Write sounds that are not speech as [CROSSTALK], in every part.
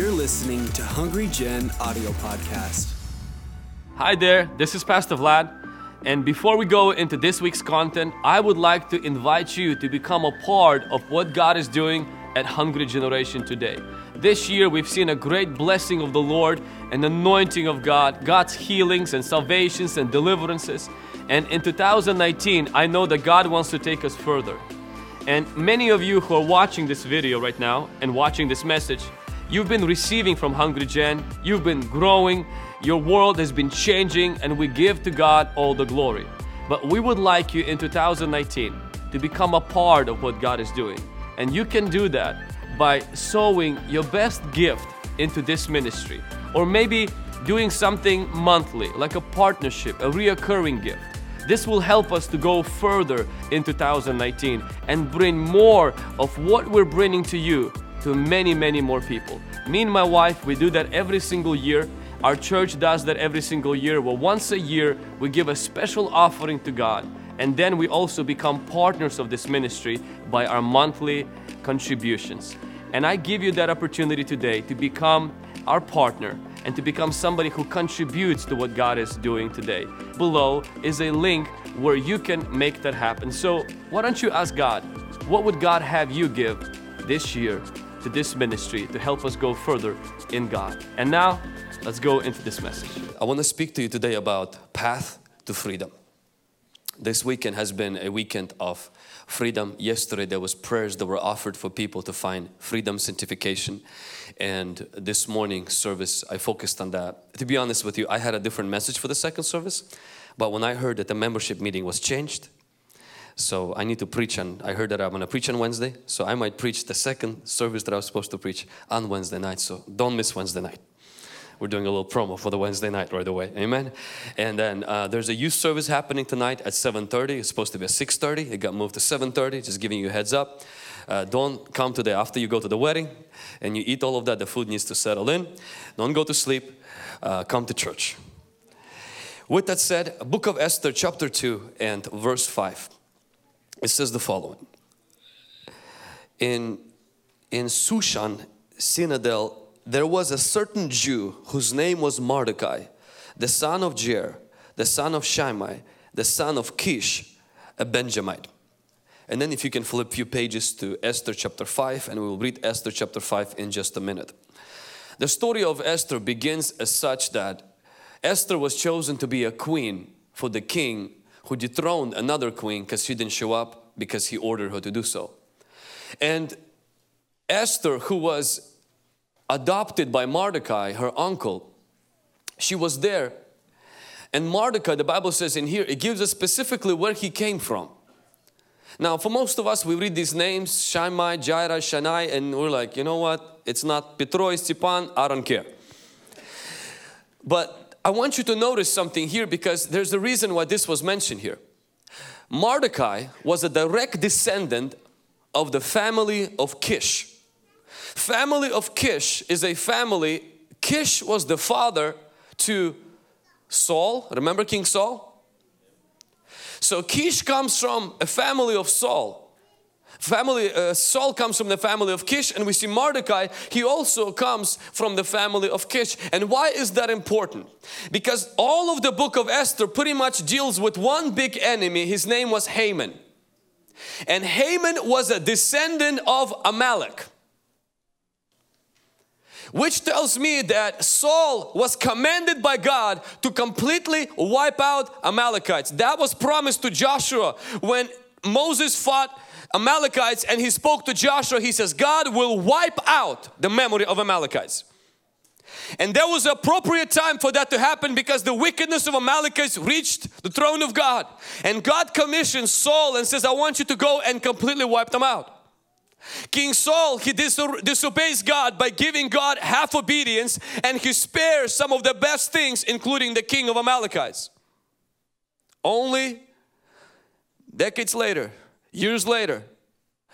You're listening to Hungry Gen audio podcast. Hi there, this is Pastor Vlad. And before we go into this week's content, I would like to invite you to become a part of what God is doing at Hungry Generation today. This year, we've seen a great blessing of the Lord and anointing of God, God's healings and salvations and deliverances. And in 2019, I know that God wants to take us further. And many of you who are watching this video right now and watching this message, you've been receiving from Hungry Gen, you've been growing, your world has been changing, and we give to God all the glory. But we would like you in 2019 to become a part of what God is doing. And you can do that by sowing your best gift into this ministry, or maybe doing something monthly, like a partnership, a reoccurring gift. This will help us to go further in 2019 and bring more of what we're bringing to you to many, many more people. Me and my wife, we do that every single year. Our church does that every single year. Well, once a year, we give a special offering to God. And then we also become partners of this ministry by our monthly contributions. And I give you that opportunity today to become our partner and to become somebody who contributes to what God is doing today. Below is a link where you can make that happen. So, why don't you ask God, what would God have you give this year to this ministry to help us go further in God? And now, let's go into this message. I want to speak to you today about path to freedom. This weekend has been a weekend of freedom. Yesterday there was prayers that were offered for people to find freedom sanctification. And this morning service, I focused on that. To be honest with you, I had a different message for the second service. But when I heard that the membership meeting was changed, so I need to preach and I heard that I'm going to preach on Wednesday. So I might preach the second service that I was supposed to preach on Wednesday night. So don't miss Wednesday night we're doing a little promo for the Wednesday night right away. Amen. And then uh, there's a youth service happening tonight at 7:30. It's supposed to be at 6:30. It got moved to 7:30. Just giving you heads up. Uh, don't come today after you go to the wedding and you eat all of that. The food needs to settle in. Don't go to sleep. Uh, come to church. With that said, Book of Esther, chapter 2 and verse 5. It says the following. In, in Shushan Citadel there was a certain Jew whose name was Mordecai, the son of Jair, the son of Shimei, the son of Kish, a Benjamite. And then if you can flip a few pages to Esther chapter 5 and we will read Esther chapter 5 in just a minute. The story of Esther begins as such that Esther was chosen to be a queen for the king who dethroned another queen because she didn't show up because he ordered her to do so. And Esther, who was adopted by Mordecai, her uncle. She was there. And Mordecai, the Bible says in here, it gives us specifically where he came from. Now, for most of us, we read these names, Shammai, Jaira, Shanai, and we're like, you know what? It's not Petroi, Stepan, I don't care. But I want you to notice something here because there's a reason why this was mentioned here. Mordecai was a direct descendant of the family of Kish. Family of Kish is a family, Kish was the father to Saul, remember King Saul? So Kish comes from a family of Saul. Family, uh, Saul comes from the family of Kish and we see Mordecai, he also comes from the family of Kish. And why is that important? Because all of the book of Esther pretty much deals with one big enemy, his name was Haman. And Haman was a descendant of Amalek which tells me that Saul was commanded by God to completely wipe out Amalekites. That was promised to Joshua when Moses fought Amalekites and he spoke to Joshua. He says, God will wipe out the memory of Amalekites. And there was an appropriate time for that to happen because the wickedness of Amalekites reached the throne of God. And God commissions Saul and says, I want you to go and completely wipe them out. King Saul, he disobeys God by giving God half obedience and he spares some of the best things including the king of Amalekites. Only decades later, years later,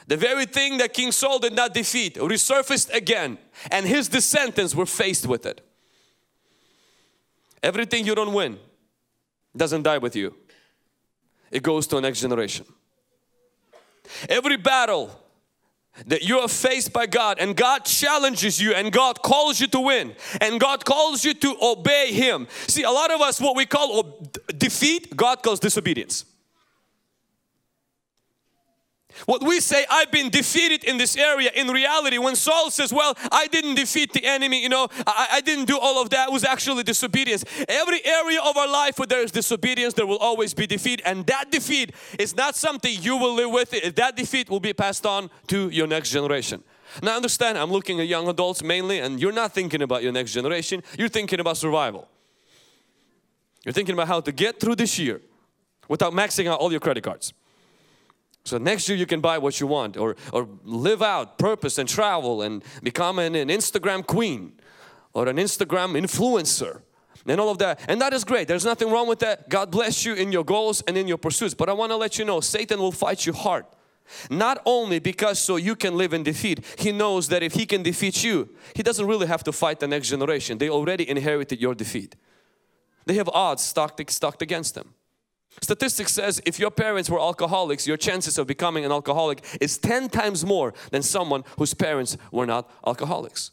the very thing that King Saul did not defeat resurfaced again and his descendants were faced with it. Everything you don't win doesn't die with you. It goes to a next generation. Every battle that you are faced by God and God challenges you and God calls you to win and God calls you to obey Him. See, a lot of us, what we call defeat, God calls disobedience. What we say, I've been defeated in this area. In reality, when Saul says, Well, I didn't defeat the enemy, you know, I, I didn't do all of that, it was actually disobedience. Every area of our life where there is disobedience, there will always be defeat. And that defeat is not something you will live with. It. That defeat will be passed on to your next generation. Now, understand, I'm looking at young adults mainly, and you're not thinking about your next generation, you're thinking about survival. You're thinking about how to get through this year without maxing out all your credit cards. So next year you can buy what you want or, or live out purpose and travel and become an, an Instagram queen or an Instagram influencer and all of that. And that is great. There's nothing wrong with that. God bless you in your goals and in your pursuits. But I want to let you know Satan will fight you hard. Not only because so you can live in defeat, he knows that if he can defeat you, he doesn't really have to fight the next generation. They already inherited your defeat. They have odds stacked, stacked against them. Statistics says if your parents were alcoholics, your chances of becoming an alcoholic is 10 times more than someone whose parents were not alcoholics.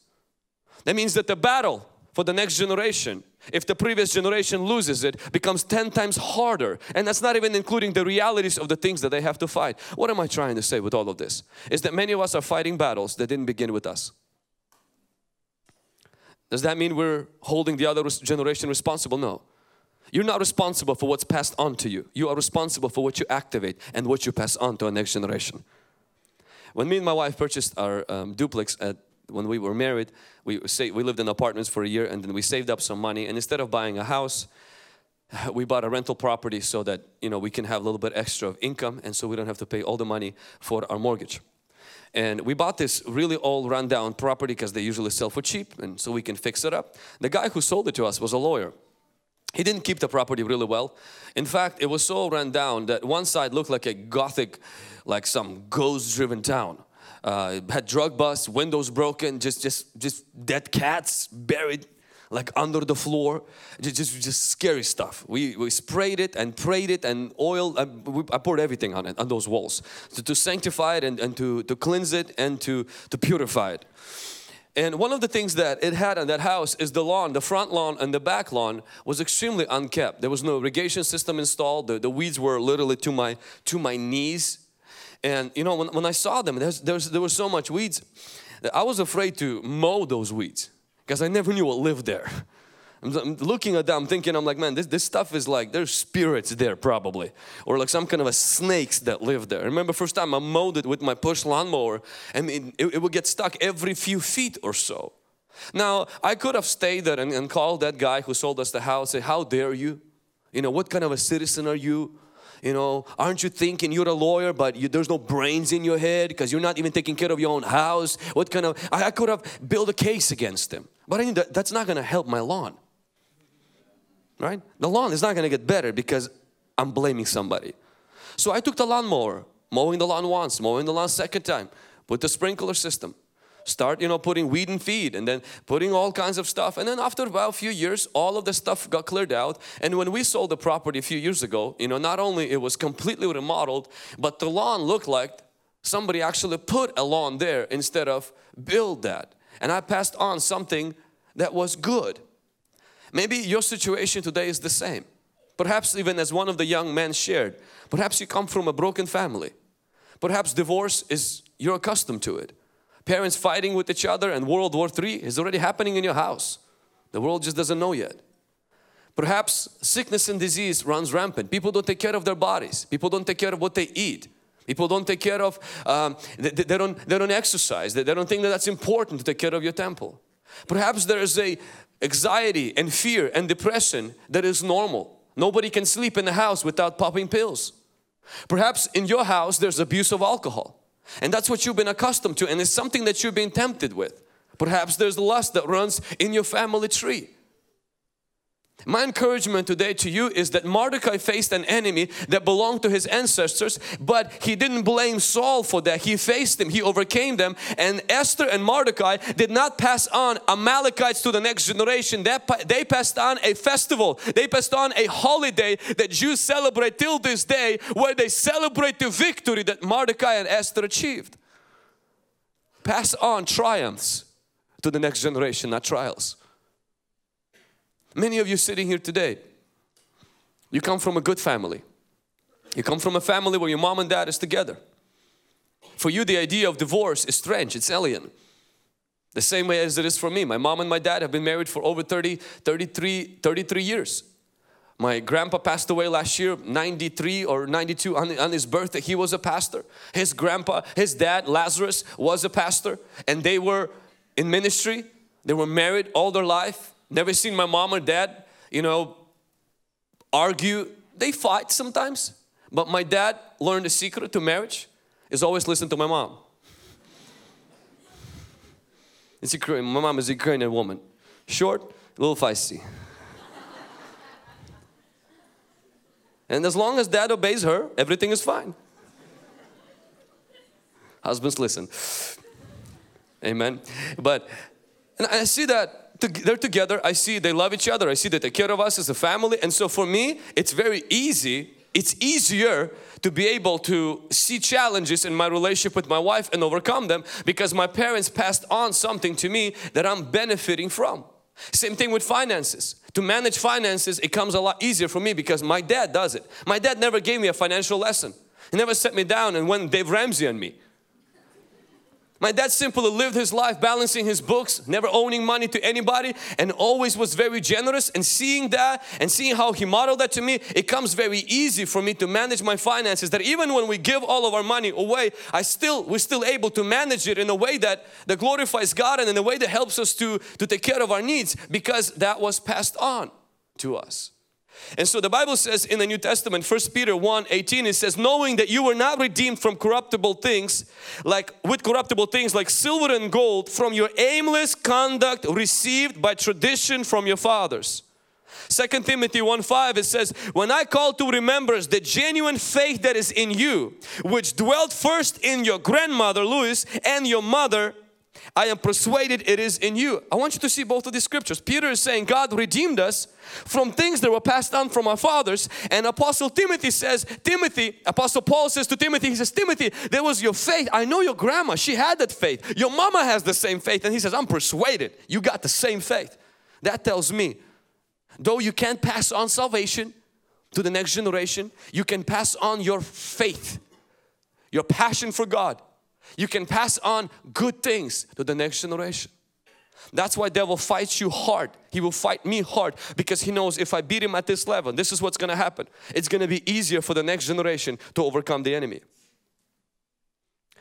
That means that the battle for the next generation, if the previous generation loses it, becomes 10 times harder. And that's not even including the realities of the things that they have to fight. What am I trying to say with all of this? Is that many of us are fighting battles that didn't begin with us. Does that mean we're holding the other generation responsible? No. You're not responsible for what's passed on to you. You are responsible for what you activate and what you pass on to our next generation. When me and my wife purchased our um, duplex at when we were married, we we lived in apartments for a year and then we saved up some money and instead of buying a house, [SIGHS] we bought a rental property so that you know we can have a little bit extra of income and so we don't have to pay all the money for our mortgage. And we bought this really old rundown property because they usually sell for cheap and so we can fix it up. The guy who sold it to us was a lawyer he didn't keep the property really well. In fact, it was so run down that one side looked like a gothic, like some ghost-driven town. Uh, had drug busts, windows broken, just just just dead cats buried like under the floor, just just, just scary stuff. We we sprayed it and prayed it and oil. I, we, I poured everything on it on those walls to, to sanctify it and, and to to cleanse it and to to purify it. And one of the things that it had in that house is the lawn, the front lawn and the back lawn was extremely unkept. There was no irrigation system installed. The, the weeds were literally to my, to my knees. And you know, when, when I saw them, there's, there's, there was so much weeds. That I was afraid to mow those weeds because I never knew what lived there. I'm looking at them thinking I'm like man this, this stuff is like there's spirits there probably. Or like some kind of a snakes that live there. I remember first time I mowed it with my push lawnmower and it, it, it would get stuck every few feet or so. Now I could have stayed there and, and called that guy who sold us the house say how dare you? You know what kind of a citizen are you? You know aren't you thinking you're a lawyer but you, there's no brains in your head because you're not even taking care of your own house? What kind of I, I could have built a case against him. But I mean that, that's not going to help my lawn right? The lawn is not going to get better because I'm blaming somebody. So I took the lawnmower, mowing the lawn once, mowing the lawn second time, put the sprinkler system, start you know putting weed and feed and then putting all kinds of stuff and then after about a few years all of the stuff got cleared out and when we sold the property a few years ago you know not only it was completely remodeled but the lawn looked like somebody actually put a lawn there instead of build that and I passed on something that was good Maybe your situation today is the same. Perhaps even as one of the young men shared, perhaps you come from a broken family. Perhaps divorce is, you're accustomed to it. Parents fighting with each other and World War III is already happening in your house. The world just doesn't know yet. Perhaps sickness and disease runs rampant. People don't take care of their bodies. People don't take care of what they eat. People don't take care of, um, they, they, don't, they don't exercise. They, they don't think that that's important to take care of your temple. Perhaps there is a anxiety and fear and depression that is normal. Nobody can sleep in the house without popping pills. Perhaps in your house there's abuse of alcohol and that's what you've been accustomed to and it's something that you've been tempted with. Perhaps there's lust that runs in your family tree. My encouragement today to you is that Mordecai faced an enemy that belonged to his ancestors but he didn't blame Saul for that. He faced them, he overcame them and Esther and Mordecai did not pass on Amalekites to the next generation. They passed on a festival, they passed on a holiday that Jews celebrate till this day where they celebrate the victory that Mordecai and Esther achieved. pass on triumphs to the next generation, not trials. Many of you sitting here today, you come from a good family. You come from a family where your mom and dad is together. For you, the idea of divorce is strange, it's alien. The same way as it is for me. My mom and my dad have been married for over 30, 33, 33 years. My grandpa passed away last year, 93 or 92 on, on, his birthday. He was a pastor. His grandpa, his dad, Lazarus, was a pastor. And they were in ministry. They were married all their life. Never seen my mom or dad, you know, argue. They fight sometimes. But my dad learned the secret to marriage is always listen to my mom. It's Ukrainian. My mom is a Ukrainian woman. Short, a little feisty. and as long as dad obeys her, everything is fine. Husbands, listen. Amen. But and I see that they're together. I see they love each other. I see they take care of us as a family. And so for me, it's very easy. It's easier to be able to see challenges in my relationship with my wife and overcome them because my parents passed on something to me that I'm benefiting from. Same thing with finances. To manage finances, it comes a lot easier for me because my dad does it. My dad never gave me a financial lesson. He never set me down and went Dave Ramsey on me. My dad simply lived his life balancing his books, never owning money to anybody and always was very generous and seeing that and seeing how he modeled that to me, it comes very easy for me to manage my finances that even when we give all of our money away, I still, we're still able to manage it in a way that, that glorifies God and in a way that helps us to, to take care of our needs because that was passed on to us. And so the Bible says in the New Testament, 1 Peter 1 18, it says, knowing that you were not redeemed from corruptible things, like with corruptible things like silver and gold, from your aimless conduct received by tradition from your fathers. 2 Timothy 1 5 it says, When I call to remembrance the genuine faith that is in you, which dwelt first in your grandmother Lois and your mother I am persuaded it is in you. I want you to see both of these scriptures. Peter is saying God redeemed us from things that were passed on from our fathers. And Apostle Timothy says, Timothy, Apostle Paul says to Timothy, he says, Timothy, there was your faith. I know your grandma, she had that faith. Your mama has the same faith. And he says, I'm persuaded you got the same faith. That tells me, though you can't pass on salvation to the next generation, you can pass on your faith, your passion for God you can pass on good things to the next generation. That's why devil fights you hard. He will fight me hard because he knows if I beat him at this level, this is what's going to happen. It's going to be easier for the next generation to overcome the enemy.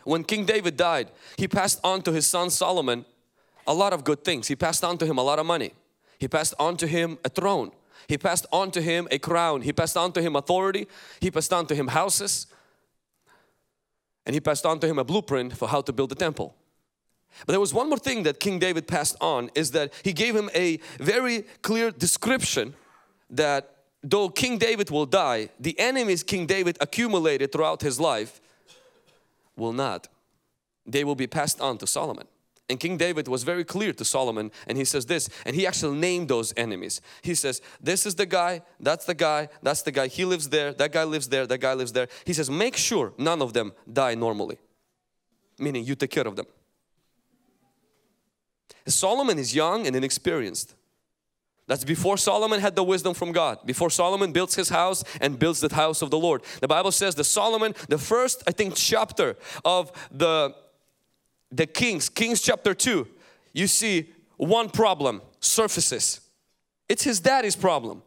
When King David died, he passed on to his son Solomon a lot of good things. He passed on to him a lot of money. He passed on to him a throne. He passed on to him a crown. He passed on to him authority. He passed on to him houses and he passed on to him a blueprint for how to build the temple. But there was one more thing that King David passed on is that he gave him a very clear description that though King David will die, the enemies King David accumulated throughout his life will not. They will be passed on to Solomon. And King David was very clear to Solomon and he says this and he actually named those enemies. He says this is the guy, that's the guy, that's the guy, he lives there, that guy lives there, that guy lives there. He says make sure none of them die normally. Meaning you take care of them. Solomon is young and inexperienced. That's before Solomon had the wisdom from God. Before Solomon builds his house and builds the house of the Lord. The Bible says that Solomon, the first I think chapter of the the Kings, Kings chapter 2, you see one problem surfaces. It's his daddy's problem.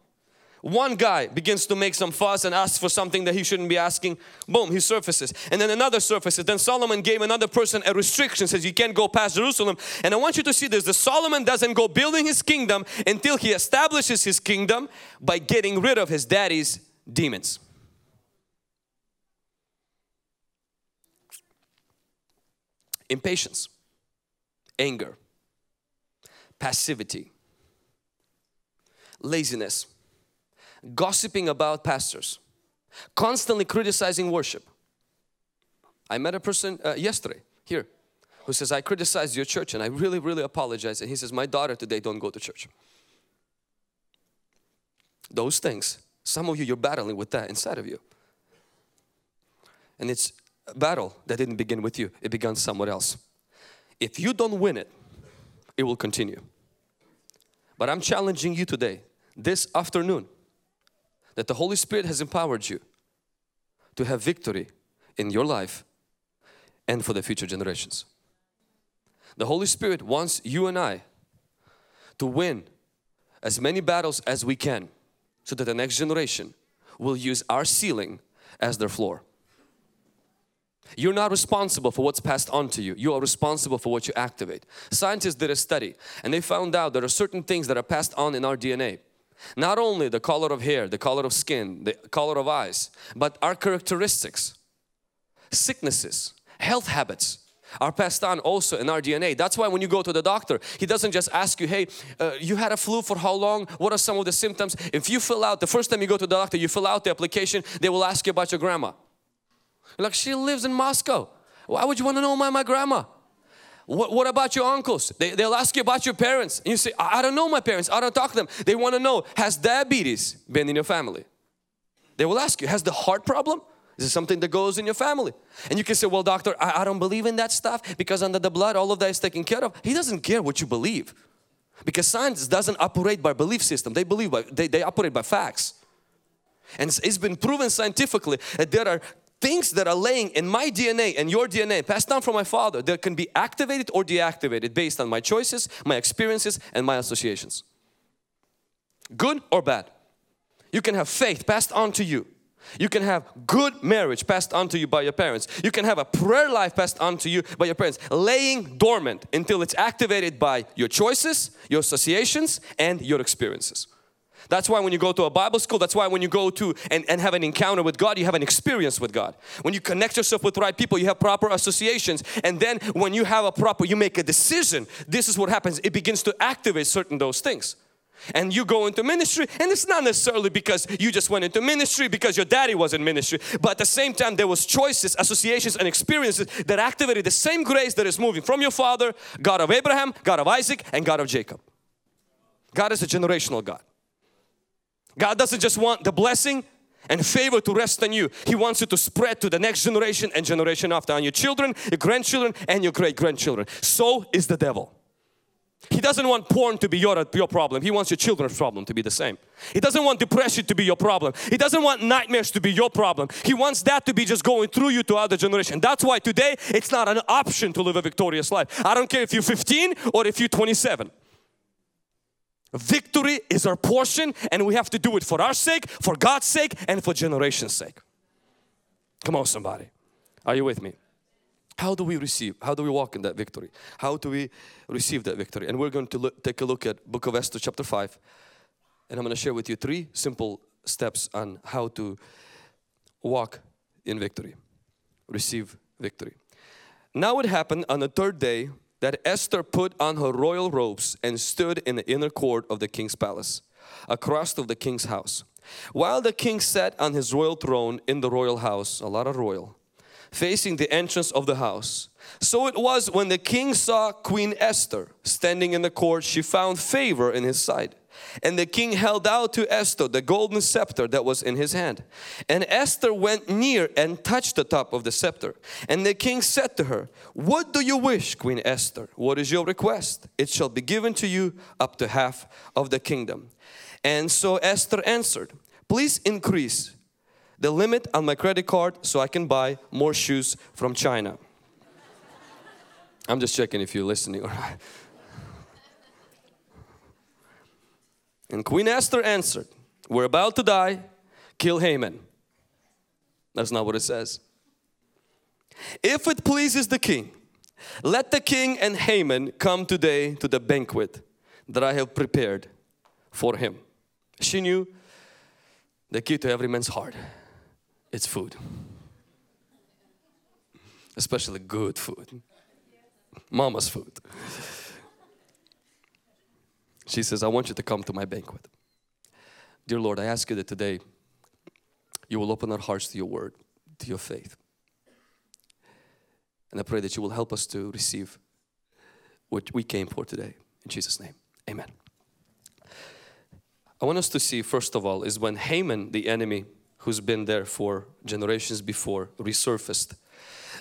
One guy begins to make some fuss and asks for something that he shouldn't be asking. Boom, he surfaces. And then another surfaces. Then Solomon gave another person a restriction, says you can't go past Jerusalem. And I want you to see this. The Solomon doesn't go building his kingdom until he establishes his kingdom by getting rid of his daddy's demons. Impatience, anger, passivity, laziness, gossiping about pastors, constantly criticizing worship. I met a person uh, yesterday here who says, I criticized your church and I really, really apologize. And he says, my daughter today don't go to church. Those things, some of you, you're battling with that inside of you. And it's battle that didn't begin with you, it began somewhere else. If you don't win it, it will continue. But I'm challenging you today, this afternoon, that the Holy Spirit has empowered you to have victory in your life and for the future generations. The Holy Spirit wants you and I to win as many battles as we can so that the next generation will use our ceiling as their floor. You're not responsible for what's passed on to you. You are responsible for what you activate. Scientists did a study and they found out there are certain things that are passed on in our DNA. Not only the color of hair, the color of skin, the color of eyes, but our characteristics, sicknesses, health habits are passed on also in our DNA. That's why when you go to the doctor, he doesn't just ask you, hey, uh, you had a flu for how long? What are some of the symptoms? If you fill out, the first time you go to the doctor, you fill out the application, they will ask you about your grandma. Like she lives in Moscow. Why would you want to know my, my grandma? What, what about your uncles? They, they'll ask you about your parents. And you say, I, I don't know my parents. I don't talk to them. They want to know, has diabetes been in your family? They will ask you, has the heart problem? Is it something that goes in your family? And you can say, well doctor, I, I don't believe in that stuff because under the blood all of that is taken care of. He doesn't care what you believe. Because science doesn't operate by belief system. They believe by, they, they operate by facts. And it's, it's been proven scientifically that there are things that are laying in my DNA and your DNA passed down from my father that can be activated or deactivated based on my choices, my experiences and my associations. Good or bad. You can have faith passed on to you. You can have good marriage passed on to you by your parents. You can have a prayer life passed on to you by your parents, laying dormant until it's activated by your choices, your associations and your experiences. That's why when you go to a Bible school, that's why when you go to and, and have an encounter with God, you have an experience with God. When you connect yourself with right people, you have proper associations. And then when you have a proper, you make a decision, this is what happens. It begins to activate certain those things. And you go into ministry and it's not necessarily because you just went into ministry because your daddy was in ministry. But at the same time there was choices, associations and experiences that activated the same grace that is moving from your father, God of Abraham, God of Isaac and God of Jacob. God is a generational God. God doesn't just want the blessing and favor to rest on you. He wants you to spread to the next generation and generation after on your children, your grandchildren and your great grandchildren. So is the devil. He doesn't want porn to be your, your problem. He wants your children's problem to be the same. He doesn't want depression to be your problem. He doesn't want nightmares to be your problem. He wants that to be just going through you to other generation. That's why today it's not an option to live a victorious life. I don't care if you're 15 or if you're 27. Victory is our portion and we have to do it for our sake, for God's sake and for generation's sake. Come on somebody. Are you with me? How do we receive? How do we walk in that victory? How do we receive that victory? And we're going to look, take a look at book of Esther chapter 5 and I'm going to share with you three simple steps on how to walk in victory, receive victory. Now it happened on the third day that Esther put on her royal robes and stood in the inner court of the king's palace, across of the king's house. While the king sat on his royal throne in the royal house, a lot of royal, facing the entrance of the house. So it was when the king saw Queen Esther standing in the court, she found favor in his sight. And the king held out to Esther the golden scepter that was in his hand. And Esther went near and touched the top of the scepter. And the king said to her, What do you wish, Queen Esther? What is your request? It shall be given to you up to half of the kingdom. And so Esther answered, Please increase the limit on my credit card so I can buy more shoes from China. [LAUGHS] I'm just checking if you're listening or not. And Queen Esther answered, We're about to die, kill Haman. That's not what it says. If it pleases the king, let the king and Haman come today to the banquet that I have prepared for him. She knew the key to every man's heart it's food, especially good food, mama's food. She says, I want you to come to my banquet. Dear Lord, I ask you that today you will open our hearts to your word, to your faith. And I pray that you will help us to receive what we came for today. In Jesus' name, amen. I want us to see, first of all, is when Haman, the enemy who's been there for generations before, resurfaced,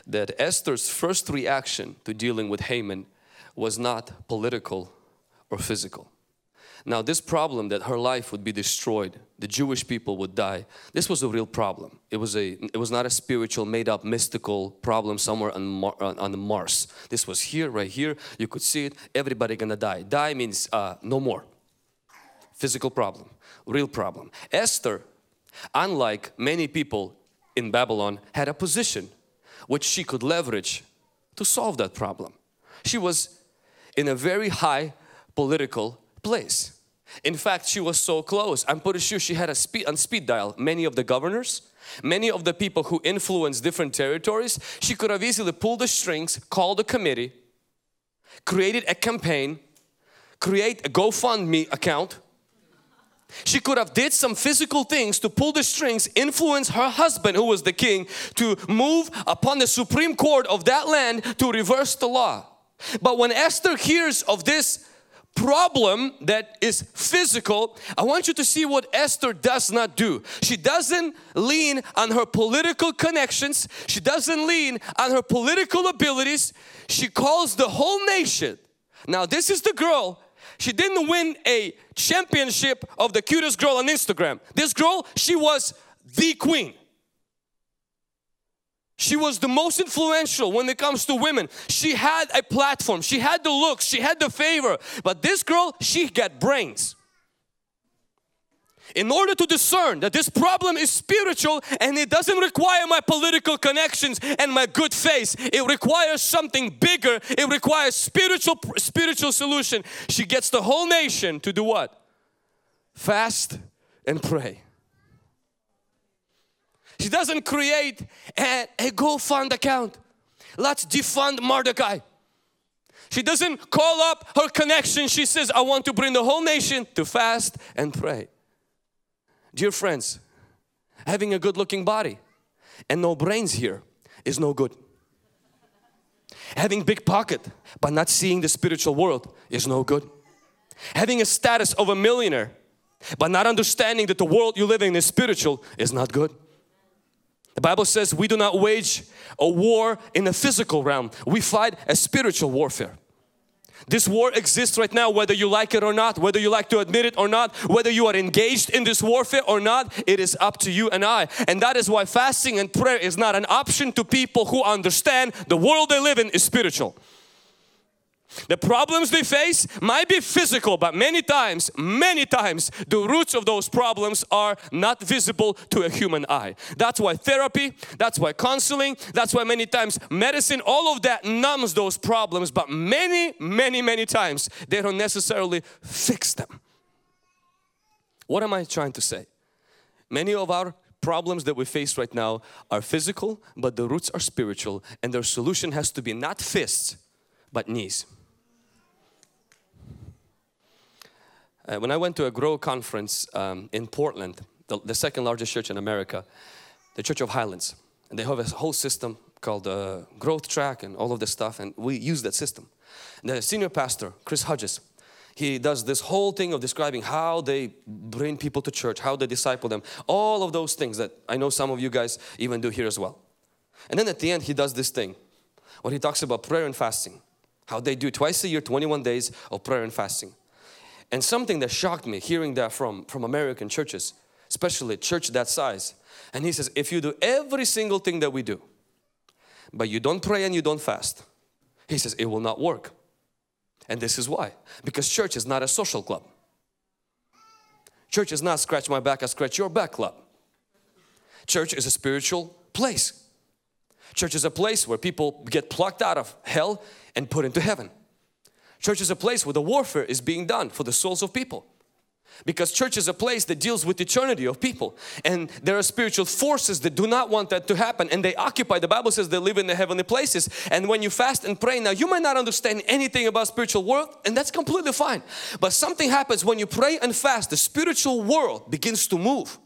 that Esther's first reaction to dealing with Haman was not political or physical. Now, this problem that her life would be destroyed, the Jewish people would die, this was a real problem. It was, a, it was not a spiritual, made up, mystical problem somewhere on, Mar on Mars. This was here, right here. You could see it. Everybody gonna die. Die means uh, no more. Physical problem, real problem. Esther, unlike many people in Babylon, had a position which she could leverage to solve that problem. She was in a very high political place. In fact, she was so close. I'm pretty sure she had a speed on speed dial. Many of the governors, many of the people who influence different territories, she could have easily pulled the strings, called a committee, created a campaign, create a GoFundMe account. She could have did some physical things to pull the strings, influence her husband who was the king to move upon the supreme court of that land to reverse the law. But when Esther hears of this problem that is physical, I want you to see what Esther does not do. She doesn't lean on her political connections. She doesn't lean on her political abilities. She calls the whole nation. Now this is the girl. She didn't win a championship of the cutest girl on Instagram. This girl, she was the queen. She was the most influential when it comes to women. She had a platform, she had the looks, she had the favor. But this girl, she got brains. In order to discern that this problem is spiritual and it doesn't require my political connections and my good face, it requires something bigger. It requires spiritual spiritual solution. She gets the whole nation to do what? Fast and pray. She doesn't create a, a GoFund account. Let's defund Mordecai. She doesn't call up her connection. She says, I want to bring the whole nation to fast and pray. Dear friends, having a good looking body and no brains here is no good. Having big pocket but not seeing the spiritual world is no good. Having a status of a millionaire but not understanding that the world you live in is spiritual is not good. The Bible says we do not wage a war in the physical realm. We fight a spiritual warfare. This war exists right now whether you like it or not, whether you like to admit it or not, whether you are engaged in this warfare or not, it is up to you and I. And that is why fasting and prayer is not an option to people who understand the world they live in is spiritual. The problems we face might be physical, but many times, many times, the roots of those problems are not visible to a human eye. That's why therapy, that's why counseling, that's why many times medicine, all of that numbs those problems, but many, many, many times they don't necessarily fix them. What am I trying to say? Many of our problems that we face right now are physical, but the roots are spiritual, and their solution has to be not fists, but knees. Uh, when I went to a Grow conference um, in Portland, the, the, second largest church in America, the Church of Highlands, and they have a whole system called uh, Growth Track and all of this stuff, and we use that system. And the senior pastor, Chris Hodges, he does this whole thing of describing how they bring people to church, how they disciple them, all of those things that I know some of you guys even do here as well. And then at the end, he does this thing where he talks about prayer and fasting, how they do twice a year, 21 days of prayer and fasting. And something that shocked me hearing that from, from American churches, especially church that size. And he says, if you do every single thing that we do, but you don't pray and you don't fast, he says it will not work. And this is why. Because church is not a social club. Church is not scratch my back, I scratch your back club. Church is a spiritual place. Church is a place where people get plucked out of hell and put into heaven. Church is a place where the warfare is being done for the souls of people. Because church is a place that deals with eternity of people. And there are spiritual forces that do not want that to happen. And they occupy the Bible says they live in the heavenly places. And when you fast and pray now you might not understand anything about spiritual world and that's completely fine. But something happens when you pray and fast the spiritual world begins to move.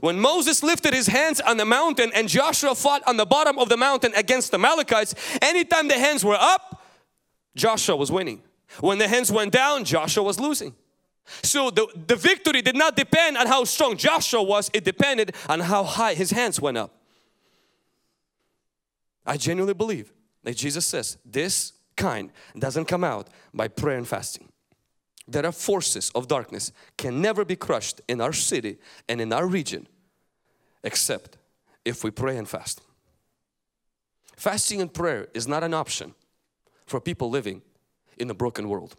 When Moses lifted his hands on the mountain and Joshua fought on the bottom of the mountain against the Amalekites anytime the hands were up Joshua was winning. When the hands went down, Joshua was losing. So the, the victory did not depend on how strong Joshua was, it depended on how high his hands went up. I genuinely believe that Jesus says this kind doesn't come out by prayer and fasting. There are forces of darkness can never be crushed in our city and in our region except if we pray and fast. Fasting and prayer is not an option for people living in a broken world.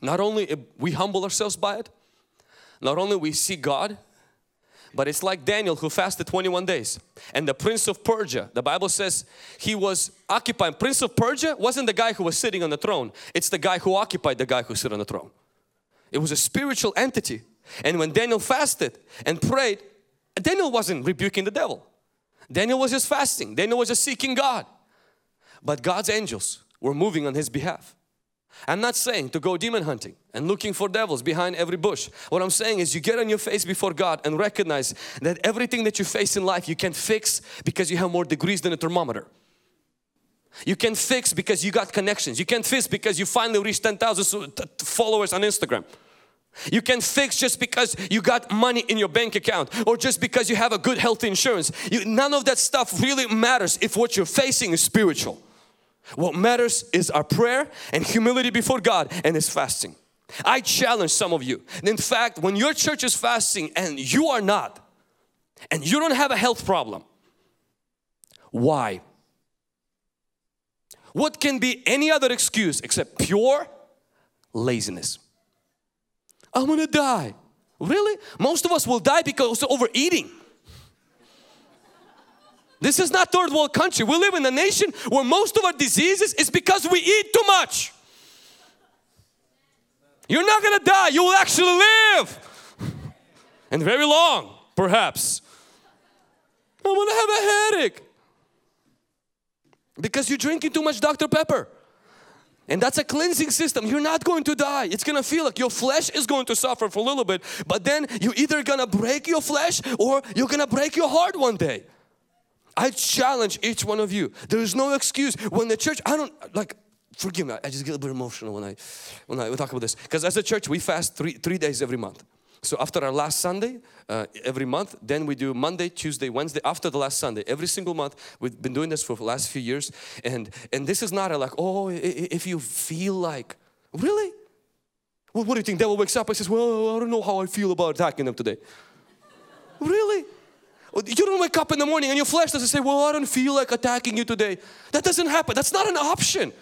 Not only we humble ourselves by it, not only we see God but it's like Daniel who fasted 21 days. And the prince of Persia, the Bible says he was occupying. Prince of Persia wasn't the guy who was sitting on the throne. It's the guy who occupied the guy who sit on the throne. It was a spiritual entity. And when Daniel fasted and prayed, Daniel wasn't rebuking the devil. Daniel was just fasting. Daniel was just seeking God. But God's angels were moving on his behalf. I'm not saying to go demon hunting and looking for devils behind every bush. What I'm saying is you get on your face before God and recognize that everything that you face in life you can fix because you have more degrees than a thermometer. You can fix because you got connections. You can fix because you finally reached 10,000 followers on Instagram. You can fix just because you got money in your bank account or just because you have a good health insurance. You, none of that stuff really matters if what you're facing is spiritual. What matters is our prayer and humility before God and His fasting. I challenge some of you. In fact, when your church is fasting and you are not, and you don't have a health problem, why? What can be any other excuse except pure laziness? I'm gonna die. Really? Most of us will die because of overeating. This is not third world country. We live in a nation where most of our diseases is because we eat too much. You're not gonna die, you will actually live. And very long, perhaps. I'm gonna have a headache. Because you're drinking too much Dr. Pepper. And that's a cleansing system. You're not going to die. It's going to feel like your flesh is going to suffer for a little bit, but then you're either going to break your flesh or you're going to break your heart one day. I challenge each one of you. There is no excuse when the church. I don't like. Forgive me. I just get a bit emotional when I when I talk about this because as a church we fast three three days every month. So after our last Sunday, uh, every month, then we do Monday, Tuesday, Wednesday, after the last Sunday, every single month. We've been doing this for the last few years. And, and this is not a like, oh, if you feel like, really? Well, what do you think? Devil wakes up and says, well, I don't know how I feel about attacking them today. really? You don't wake up in the morning and your flesh doesn't say, well, I don't feel like attacking you today. That doesn't happen. That's not an option.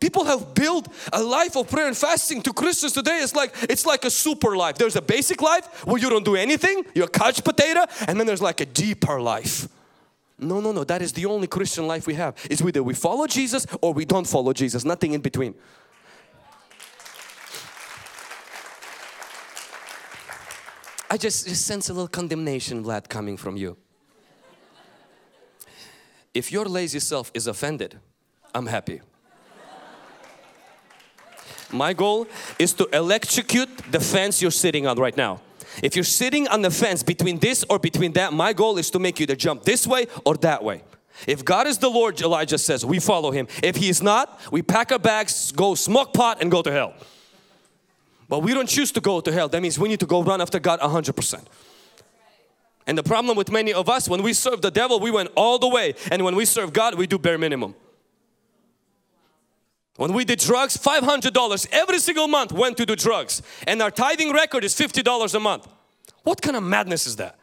People have built a life of prayer and fasting to Christians today. It's like it's like a super life. There's a basic life where you don't do anything, you're a couch potato, and then there's like a deeper life. No, no, no. That is the only Christian life we have. It's either we follow Jesus or we don't follow Jesus. Nothing in between. I just, just sense a little condemnation, Vlad, coming from you. If your lazy self is offended, I'm happy. My goal is to electrocute the fence you're sitting on right now. If you're sitting on the fence between this or between that, my goal is to make you to jump this way or that way. If God is the Lord, Elijah says, we follow Him. If He is not, we pack our bags, go smoke pot and go to hell. But we don't choose to go to hell. That means we need to go run after God 100%. And the problem with many of us, when we serve the devil, we went all the way. And when we serve God, we do bare minimum. When we did drugs, $500 every single month went to do drugs. And our tithing record is $50 a month. What kind of madness is that?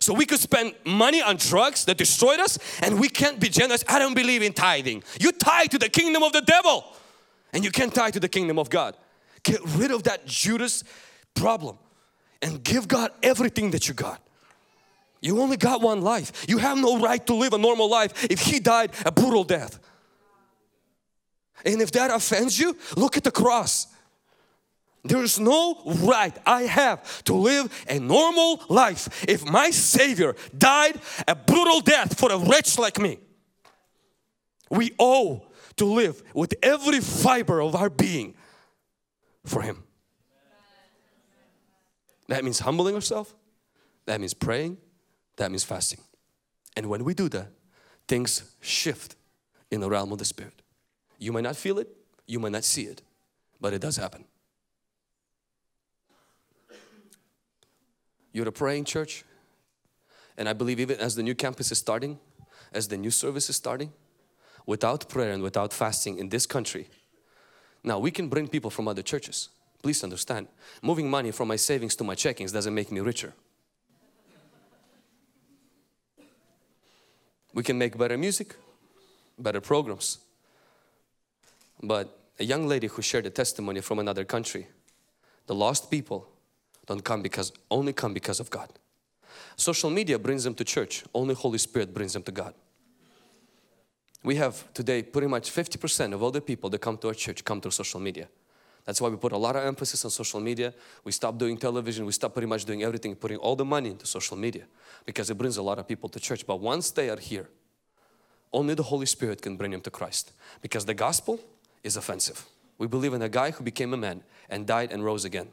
So we could spend money on drugs that destroyed us and we can't be generous. I don't believe in tithing. You tie to the kingdom of the devil and you can't tie to the kingdom of God. Get rid of that Judas problem and give God everything that you got. You only got one life. You have no right to live a normal life if He died a brutal death. And if that offends you, look at the cross. There is no right I have to live a normal life if my Savior died a brutal death for a wretch like me. We owe to live with every fiber of our being for Him. That means humbling ourselves, that means praying, that means fasting. And when we do that, things shift in the realm of the Spirit. You might not feel it, you might not see it, but it does happen. You're a praying church, and I believe even as the new campus is starting, as the new service is starting, without prayer and without fasting in this country. Now we can bring people from other churches. Please understand, moving money from my savings to my checkings doesn't make me richer. We can make better music, better programs. But a young lady who shared a testimony from another country, the lost people don't come because only come because of God. Social media brings them to church, only Holy Spirit brings them to God. We have today pretty much 50% of all the people that come to our church come through social media. That's why we put a lot of emphasis on social media. We stop doing television, we stop pretty much doing everything, putting all the money into social media because it brings a lot of people to church. But once they are here, only the Holy Spirit can bring them to Christ because the gospel is offensive. We believe in a guy who became a man and died and rose again.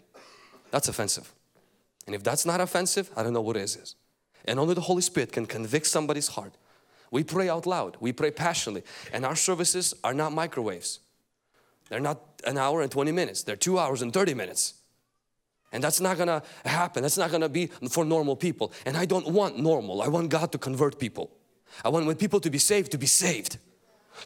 That's offensive. And if that's not offensive, I don't know what is. is. And only the Holy Spirit can convict somebody's heart. We pray out loud, we pray passionately, and our services are not microwaves. They're not an hour and 20 minutes, they're two hours and 30 minutes. And that's not gonna happen. That's not gonna be for normal people. And I don't want normal. I want God to convert people. I want when people to be saved, to be saved,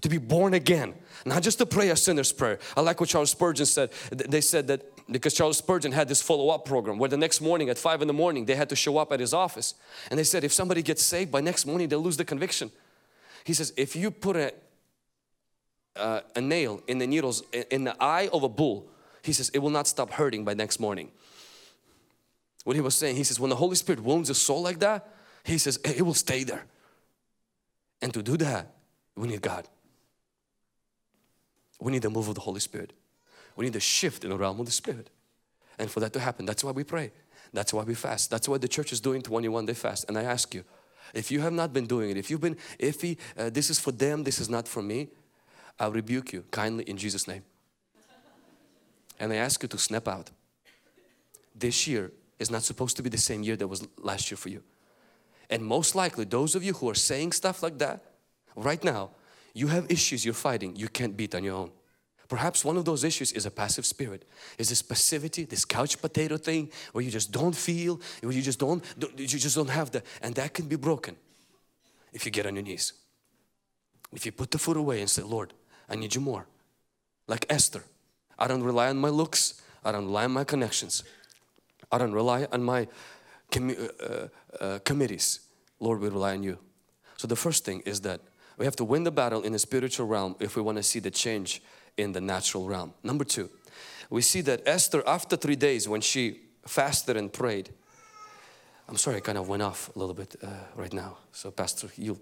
to be born again. Not just to pray a sinner's prayer. I like what Charles Spurgeon said. They said that because Charles Spurgeon had this follow-up program where the next morning at five in the morning they had to show up at his office. And they said if somebody gets saved by next morning they'll lose the conviction. He says if you put a, uh, a nail in the needles in the eye of a bull, he says it will not stop hurting by next morning. What he was saying, he says when the Holy Spirit wounds a soul like that, he says it will stay there. And to do that, we need God. We need the move of the Holy Spirit. We need a shift in the realm of the Spirit. And for that to happen, that's why we pray. That's why we fast. That's why the church is doing 21 day fast. And I ask you, if you have not been doing it, if you've been iffy, uh, this is for them, this is not for me, I'll rebuke you kindly in Jesus' name. And I ask you to snap out. This year is not supposed to be the same year that was last year for you. And most likely, those of you who are saying stuff like that, right now, you have issues you're fighting you can't beat on your own. Perhaps one of those issues is a passive spirit. Is this passivity, this couch potato thing where you just don't feel, where you just don't, you just don't have the, and that can be broken if you get on your knees. If you put the foot away and say, Lord, I need you more. Like Esther, I don't rely on my looks, I don't rely on my connections, I don't rely on my com uh, uh, committees. Lord, we rely on you. So the first thing is that we have to win the battle in the spiritual realm if we want to see the change in the natural realm. Number two, we see that Esther, after three days, when she fasted and prayed, I'm sorry, I kind of went off a little bit uh, right now. So, Pastor, you'll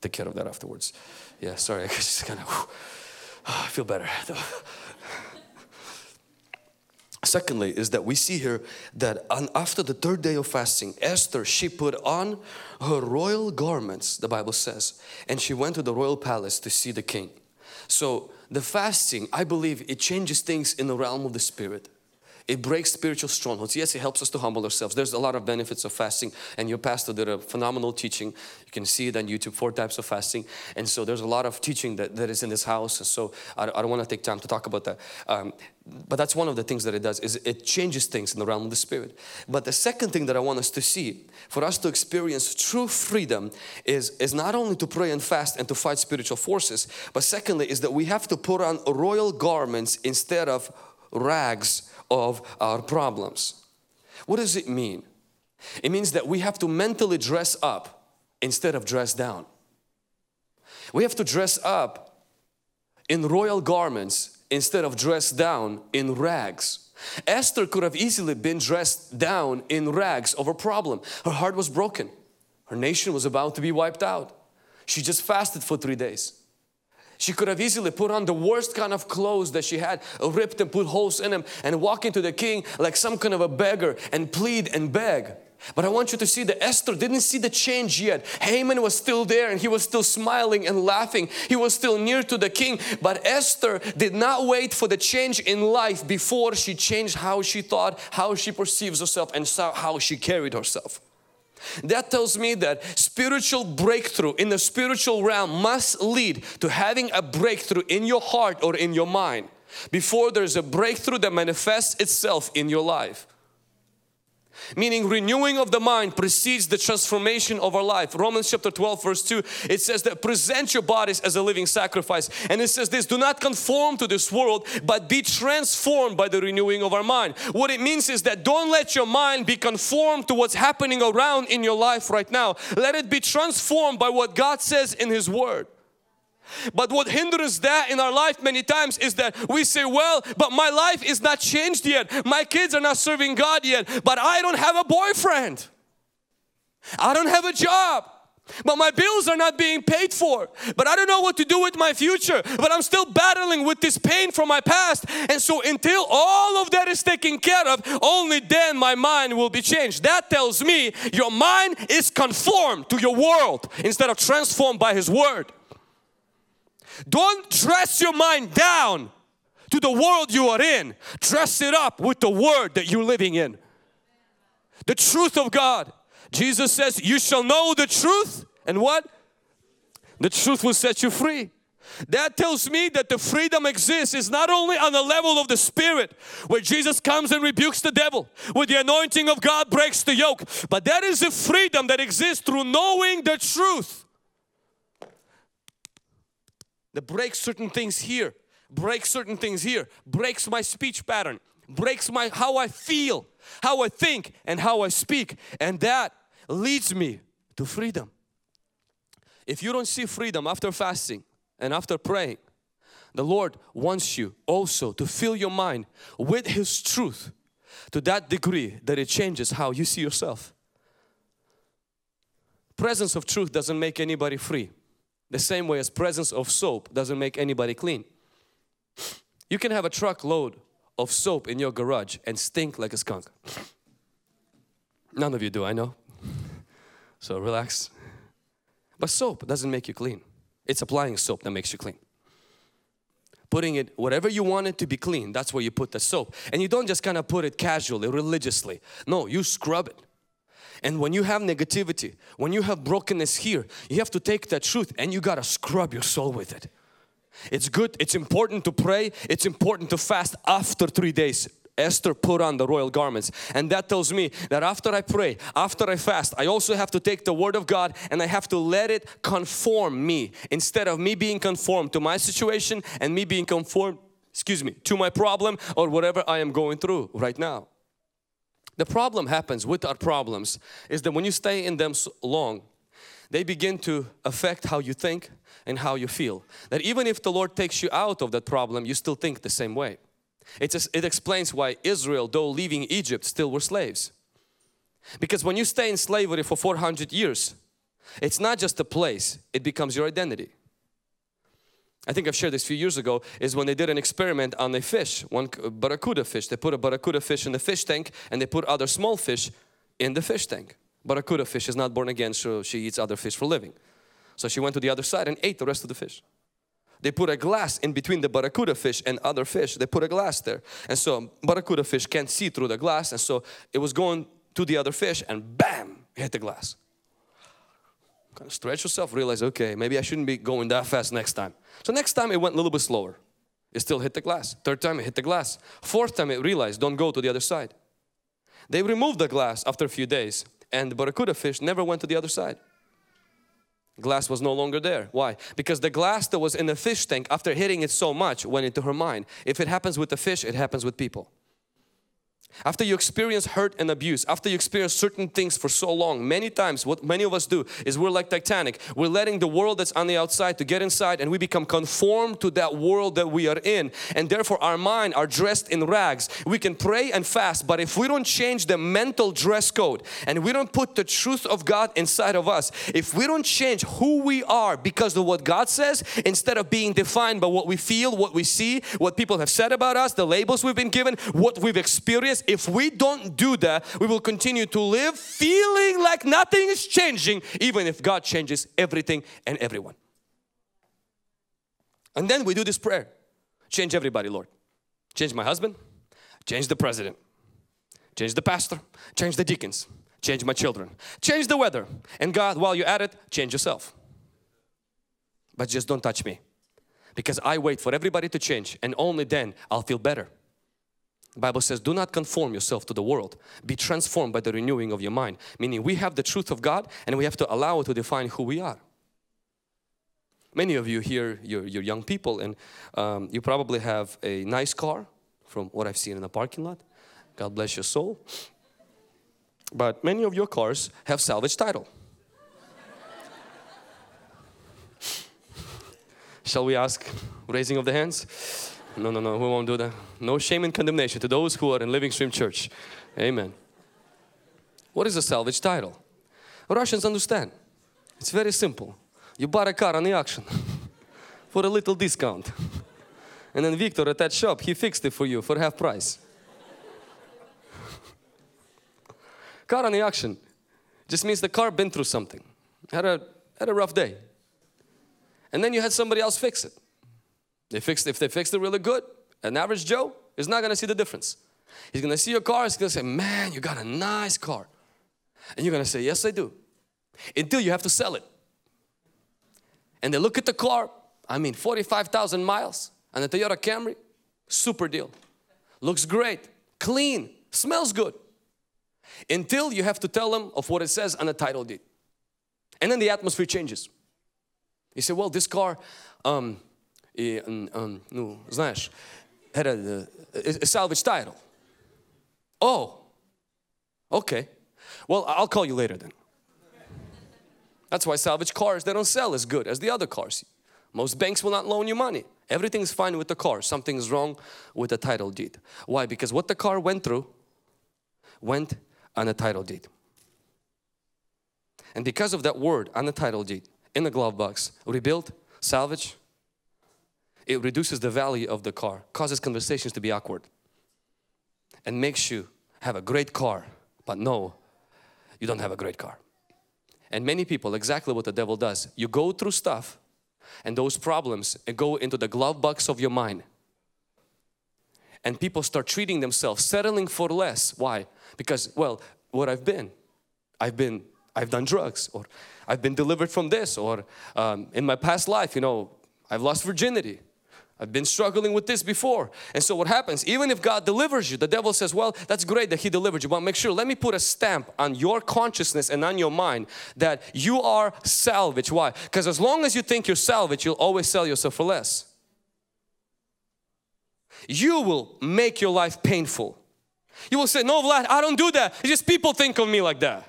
take care of that afterwards. Yeah, sorry, [LAUGHS] I just kind of, [SIGHS] I feel better. [LAUGHS] Secondly, is that we see here that after the third day of fasting, Esther, she put on her royal garments, the Bible says, and she went to the royal palace to see the king. So the fasting, I believe it changes things in the realm of the spirit. It breaks spiritual strongholds. Yes, it helps us to humble ourselves. There's a lot of benefits of fasting, and your pastor did a phenomenal teaching. You can see it on YouTube, four types of fasting. And so there's a lot of teaching that, that is in this house. And so I, I don't want to take time to talk about that. Um, but that's one of the things that it does is it changes things in the realm of the spirit. But the second thing that I want us to see, for us to experience true freedom, is, is not only to pray and fast and to fight spiritual forces, but secondly is that we have to put on royal garments instead of rags of our problems. What does it mean? It means that we have to mentally dress up instead of dress down. We have to dress up in royal garments instead of dress down in rags. Esther could have easily been dressed down in rags of her problem. Her heart was broken. Her nation was about to be wiped out. She just fasted for three days. She could have easily put on the worst kind of clothes that she had, ripped and put holes in them, and walk into the king like some kind of a beggar and plead and beg. But I want you to see that Esther didn't see the change yet. Haman was still there and he was still smiling and laughing. He was still near to the king. But Esther did not wait for the change in life before she changed how she thought, how she perceives herself, and how she carried herself. That tells me that spiritual breakthrough in the spiritual realm must lead to having a breakthrough in your heart or in your mind before there's a breakthrough that manifests itself in your life. Meaning renewing of the mind precedes the transformation of our life. Romans chapter 12 verse 2 it says that present your bodies as a living sacrifice and it says this do not conform to this world but be transformed by the renewing of our mind. What it means is that don't let your mind be conformed to what's happening around in your life right now. Let it be transformed by what God says in His Word. But what hinders that in our life many times is that we say, well, but my life is not changed yet. My kids are not serving God yet. But I don't have a boyfriend. I don't have a job. But my bills are not being paid for. But I don't know what to do with my future. But I'm still battling with this pain from my past. And so until all of that is taken care of, only then my mind will be changed. That tells me your mind is conformed to your world instead of transformed by His Word. Don't dress your mind down to the world you are in. Dress it up with the word that you're living in. The truth of God. Jesus says, You shall know the truth, and what? The truth will set you free. That tells me that the freedom exists is not only on the level of the spirit where Jesus comes and rebukes the devil with the anointing of God breaks the yoke but that is a freedom that exists through knowing the truth that breaks certain things here, breaks certain things here, breaks my speech pattern, breaks my how I feel, how I think and how I speak and that leads me to freedom. If you don't see freedom after fasting and after praying, the Lord wants you also to fill your mind with His truth to that degree that it changes how you see yourself. Presence of truth doesn't make anybody free. The same way as presence of soap doesn't make anybody clean. You can have a truckload of soap in your garage and stink like a skunk. None of you do, I know. So relax. But soap doesn't make you clean. It's applying soap that makes you clean. Putting it, whatever you want it to be clean, that's where you put the soap. And you don't just kind of put it casually, religiously. No, you scrub it. And when you have negativity, when you have brokenness here, you have to take that truth and you got to scrub your soul with it. It's good, it's important to pray, it's important to fast after three days. Esther put on the royal garments and that tells me that after I pray, after I fast, I also have to take the word of God and I have to let it conform me instead of me being conformed to my situation and me being conformed, excuse me, to my problem or whatever I am going through right now. The problem happens with our problems is that when you stay in them so long, they begin to affect how you think and how you feel. That even if the Lord takes you out of that problem, you still think the same way. It, just, it explains why Israel, though leaving Egypt, still were slaves. Because when you stay in slavery for 400 years, it's not just a place, it becomes your identity. I think I've shared this a few years ago, is when they did an experiment on a fish, one barracuda fish. They put a barracuda fish in the fish tank and they put other small fish in the fish tank. Barracuda fish is not born again, so she eats other fish for living. So she went to the other side and ate the rest of the fish. They put a glass in between the barracuda fish and other fish. They put a glass there. And so barracuda fish can't see through the glass and so it was going to the other fish and bam, hit the glass. Kind of stretch yourself, realize, okay, maybe I shouldn't be going that fast next time. So next time it went a little bit slower. It still hit the glass. Third time it hit the glass. Fourth time it realized, don't go to the other side. They removed the glass after a few days and the barracuda fish never went to the other side. Glass was no longer there. Why? Because the glass that was in the fish tank after hitting it so much went into her mind. If it happens with the fish, it happens with people. After you experience hurt and abuse, after you experience certain things for so long, many times what many of us do is we're like Titanic. We're letting the world that's on the outside to get inside and we become conformed to that world that we are in. And therefore our mind are dressed in rags. We can pray and fast, but if we don't change the mental dress code and we don't put the truth of God inside of us, if we don't change who we are because of what God says, instead of being defined by what we feel, what we see, what people have said about us, the labels we've been given, what we've experienced, if we don't do that, we will continue to live feeling like nothing is changing, even if God changes everything and everyone. And then we do this prayer change everybody, Lord. Change my husband, change the president, change the pastor, change the deacons, change my children, change the weather. And God, while you're at it, change yourself. But just don't touch me because I wait for everybody to change and only then I'll feel better. Bible says, do not conform yourself to the world. Be transformed by the renewing of your mind. Meaning we have the truth of God and we have to allow it to define who we are. Many of you here, you're, you're young people and um, you probably have a nice car from what I've seen in the parking lot. God bless your soul. But many of your cars have salvage title. Shall we ask raising of the hands? No, no, no, we won't do that. No shame and condemnation to those who are in Living Stream Church. Amen. What is a salvage title? Russians understand. It's very simple. You bought a car on the auction [LAUGHS] for a little discount. And then Victor at that shop, he fixed it for you for half price. [LAUGHS] car on the auction just means the car been through something, had a, had a rough day. And then you had somebody else fix it. They fixed, if they fixed it really good, an average Joe is not gonna see the difference. He's gonna see your car, he's gonna say, man, you got a nice car. And you're gonna say, yes, I do. Until you have to sell it. And they look at the car, I mean 45,000 miles and a Toyota Camry, super deal. Looks great, clean, smells good. Until you have to tell them of what it says on the title deed. And then the atmosphere changes. You say, well, this car, um, um, ну, знаешь, had a, a salvage title. Oh, okay. Well, I'll call you later then. That's why salvage cars, they don't sell as good as the other cars. Most banks will not loan you money. Everything's fine with the car. Something's wrong with the title deed. Why? Because what the car went through went on a title deed. And because of that word on the title deed in the glove box, rebuilt, salvage, it reduces the value of the car, causes conversations to be awkward, and makes you have a great car, but no, you don't have a great car. And many people, exactly what the devil does, you go through stuff and those problems go into the glove box of your mind. And people start treating themselves, settling for less. Why? Because, well, what I've been, I've been, I've done drugs or I've been delivered from this or um, in my past life, you know, I've lost virginity I've been struggling with this before. And so what happens, even if God delivers you, the devil says, well, that's great that He delivered you, but make sure, let me put a stamp on your consciousness and on your mind that you are salvage. Why? Because as long as you think you're salvage, you'll always sell yourself for less. You will make your life painful. You will say, no Vlad, I don't do that. It's just people think of me like that.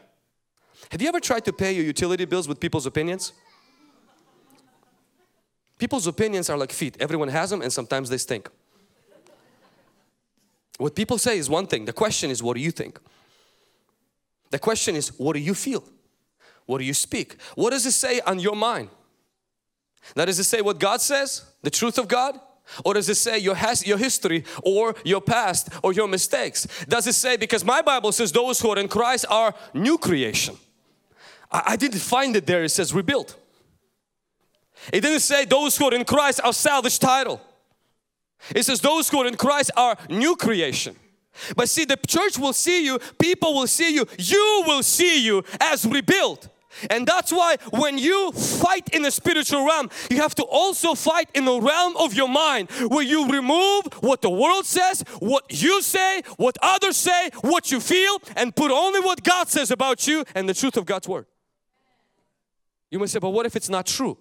Have you ever tried to pay your utility bills with people's opinions? People's opinions are like feet. Everyone has them and sometimes they stink. What people say is one thing. The question is, what do you think? The question is, what do you feel? What do you speak? What does it say on your mind? Now, does it say what God says? The truth of God? Or does it say your, has, your history or your past or your mistakes? Does it say, because my Bible says those who are in Christ are new creation. I, I didn't find it there, it says rebuilt. It didn't say those who are in Christ are salvage title. It says those who are in Christ are new creation. But see, the church will see you, people will see you, you will see you as rebuilt. And that's why when you fight in the spiritual realm, you have to also fight in the realm of your mind where you remove what the world says, what you say, what others say, what you feel, and put only what God says about you and the truth of God's Word. You may say, but what if it's not true?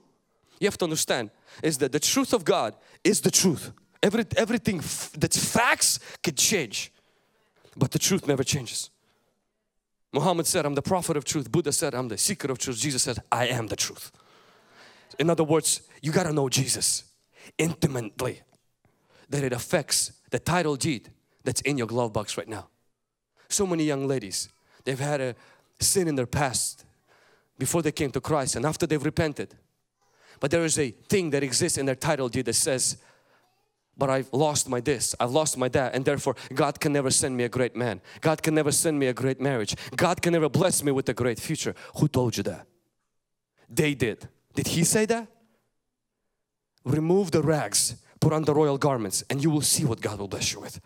You have to understand is that the truth of God is the truth. Every, everything that's facts can change, but the truth never changes. Muhammad said, I'm the prophet of truth. Buddha said, I'm the seeker of truth. Jesus said, I am the truth. In other words, you got to know Jesus intimately that it affects the title deed that's in your glove box right now. So many young ladies, they've had a sin in their past before they came to Christ and after they've repented, but there is a thing that exists in their title deed that says, but I've lost my this, I've lost my that and therefore God can never send me a great man. God can never send me a great marriage. God can never bless me with a great future. Who told you that? They did. Did He say that? Remove the rags, put on the royal garments and you will see what God will bless you with.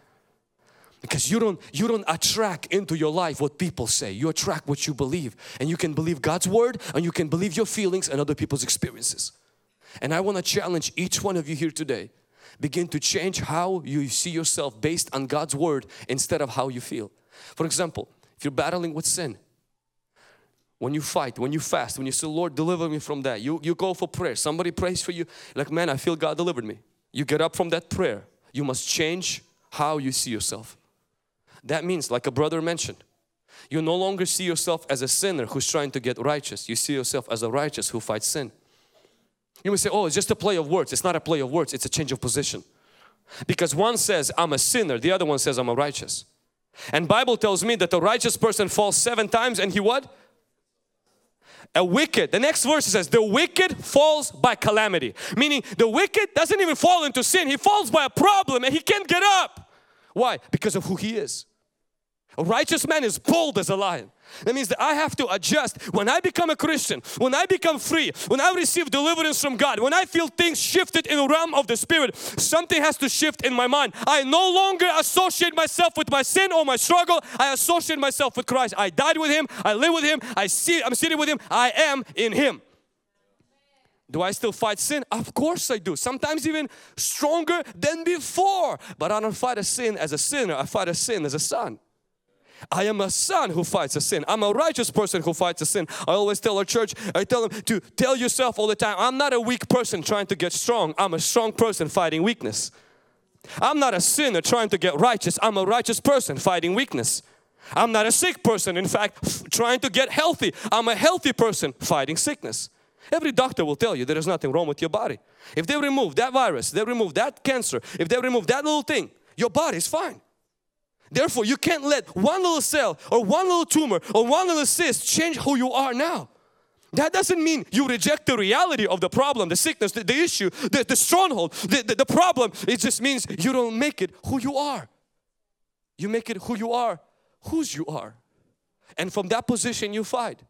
Because you don't, you don't attract into your life what people say. You attract what you believe. And you can believe God's word and you can believe your feelings and other people's experiences. And I want to challenge each one of you here today begin to change how you see yourself based on God's word instead of how you feel. For example, if you're battling with sin, when you fight, when you fast, when you say, Lord, deliver me from that, you, you go for prayer. Somebody prays for you, like, man, I feel God delivered me. You get up from that prayer. You must change how you see yourself. That means, like a brother mentioned, you no longer see yourself as a sinner who's trying to get righteous. You see yourself as a righteous who fights sin. You may say, oh, it's just a play of words. It's not a play of words, it's a change of position. Because one says, I'm a sinner, the other one says, I'm a righteous. And Bible tells me that the righteous person falls seven times and he what? a wicked, the next verse says, the wicked falls by calamity. Meaning the wicked doesn't even fall into sin, he falls by a problem and he can't get up. Why? Because of who he is. A righteous man is bold as a lion. That means that I have to adjust. When I become a Christian, when I become free, when I receive deliverance from God, when I feel things shifted in the realm of the Spirit, something has to shift in my mind. I no longer associate myself with my sin or my struggle. I associate myself with Christ. I died with Him. I live with Him. I see. I'm sitting with Him. I am in Him. Do I still fight sin? Of course I do. Sometimes even stronger than before. But I don't fight a sin as a sinner. I fight a sin as a son. I am a son who fights a sin. I'm a righteous person who fights a sin. I always tell our church, I tell them to tell yourself all the time, I'm not a weak person trying to get strong. I'm a strong person fighting weakness. I'm not a sinner trying to get righteous. I'm a righteous person fighting weakness. I'm not a sick person, in fact, trying to get healthy. I'm a healthy person fighting sickness. Every doctor will tell you there is nothing wrong with your body. If they remove that virus, they remove that cancer, if they remove that little thing, your body is fine. Therefore, you can't let one little cell or one little tumor or one little cyst change who you are now. That doesn't mean you reject the reality of the problem, the sickness, the, the issue, the, the stronghold, the, the, the problem. It just means you don't make it who you are. You make it who you are, whose you are. And from that position you fight.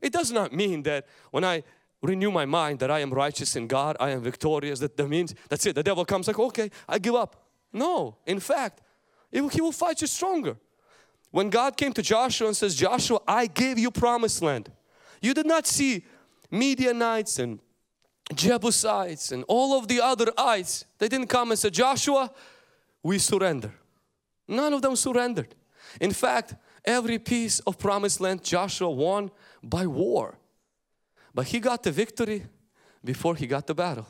It does not mean that when I renew my mind that I am righteous in God, I am victorious, that, that means that's it. The devil comes like, okay, I give up. No, in fact, he will fight you stronger. When God came to Joshua and says, Joshua, I gave you promised land. You did not see Midianites and Jebusites and all of the other ites. They didn't come and say, Joshua, we surrender. None of them surrendered. In fact, every piece of promised land Joshua won by war. But he got the victory before he got the battle.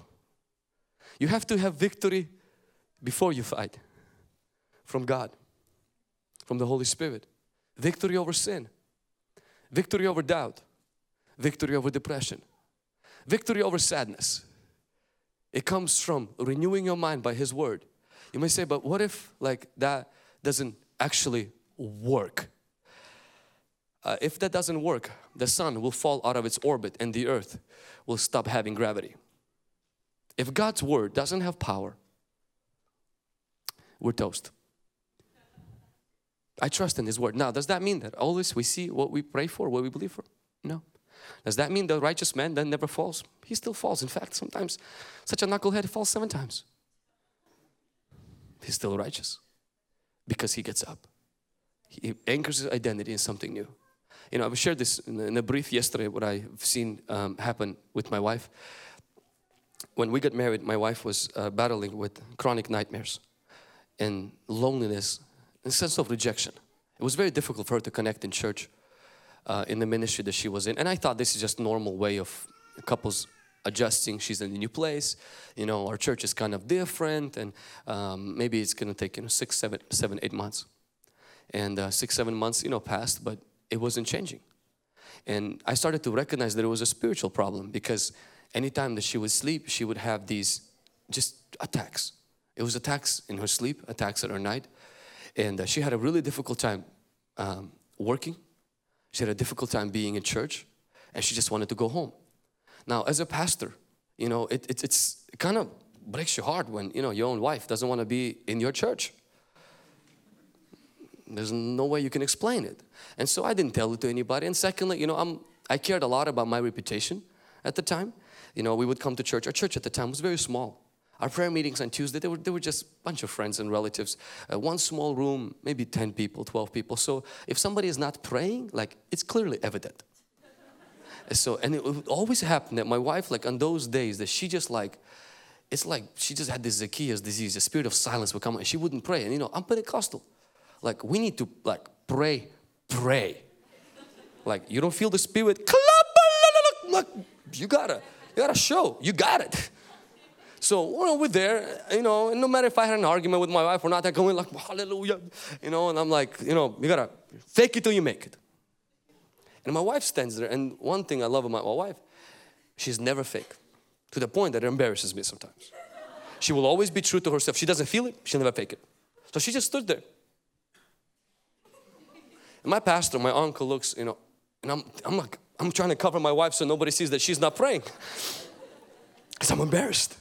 You have to have victory before you fight from God, from the Holy Spirit. Victory over sin, victory over doubt, victory over depression, victory over sadness. It comes from renewing your mind by His Word. You may say, but what if like that doesn't actually work? Uh, if that doesn't work, the sun will fall out of its orbit and the earth will stop having gravity. If God's Word doesn't have power, we're toast. I trust in His Word. Now, does that mean that always we see what we pray for, what we believe for? No. Does that mean the righteous man then never falls? He still falls. In fact, sometimes such a knucklehead falls seven times. He's still righteous because he gets up. He anchors his identity in something new. You know, I've shared this in a brief yesterday what I've seen um, happen with my wife. When we got married, my wife was uh, battling with chronic nightmares and loneliness sense of rejection. It was very difficult for her to connect in church, uh, in the ministry that she was in. And I thought this is just normal way of couples adjusting. She's in a new place. You know, our church is kind of different, and um, maybe it's going to take you know six, seven, seven, eight months. And uh, six, seven months, you know, passed, but it wasn't changing. And I started to recognize that it was a spiritual problem because anytime that she would sleep, she would have these just attacks. It was attacks in her sleep, attacks at her night, and uh, she had a really difficult time um, working. She had a difficult time being in church and she just wanted to go home. Now, as a pastor, you know, it, it, it's, it kind of breaks your heart when, you know, your own wife doesn't want to be in your church. There's no way you can explain it. And so I didn't tell it to anybody. And secondly, you know, I'm, I cared a lot about my reputation at the time. You know, we would come to church. Our church at the time was very small. Our prayer meetings on Tuesday, they were, they were just a bunch of friends and relatives. Uh, one small room, maybe 10 people, 12 people. So if somebody is not praying, like it's clearly evident. [LAUGHS] so, and it would always happen that my wife, like on those days that she just like, it's like she just had this Zacchaeus disease, the spirit of silence would come and she wouldn't pray. And you know, I'm Pentecostal. Like we need to like pray, pray. Like you don't feel the spirit, [LAUGHS] like you gotta, you gotta show, you got it. So we're there, you know, and no matter if I had an argument with my wife or not, I go in like [LAUGHS] hallelujah, you know, and I'm like, you know, you gotta fake it till you make it. And my wife stands there, and one thing I love about my wife, she's never fake. To the point that it embarrasses me sometimes. She will always be true to herself. She doesn't feel it, she'll never fake it. So she just stood there. And my pastor, my uncle looks, you know, and I'm, I'm like, I'm trying to cover my wife so nobody sees that she's not praying. [LAUGHS] Because I'm embarrassed.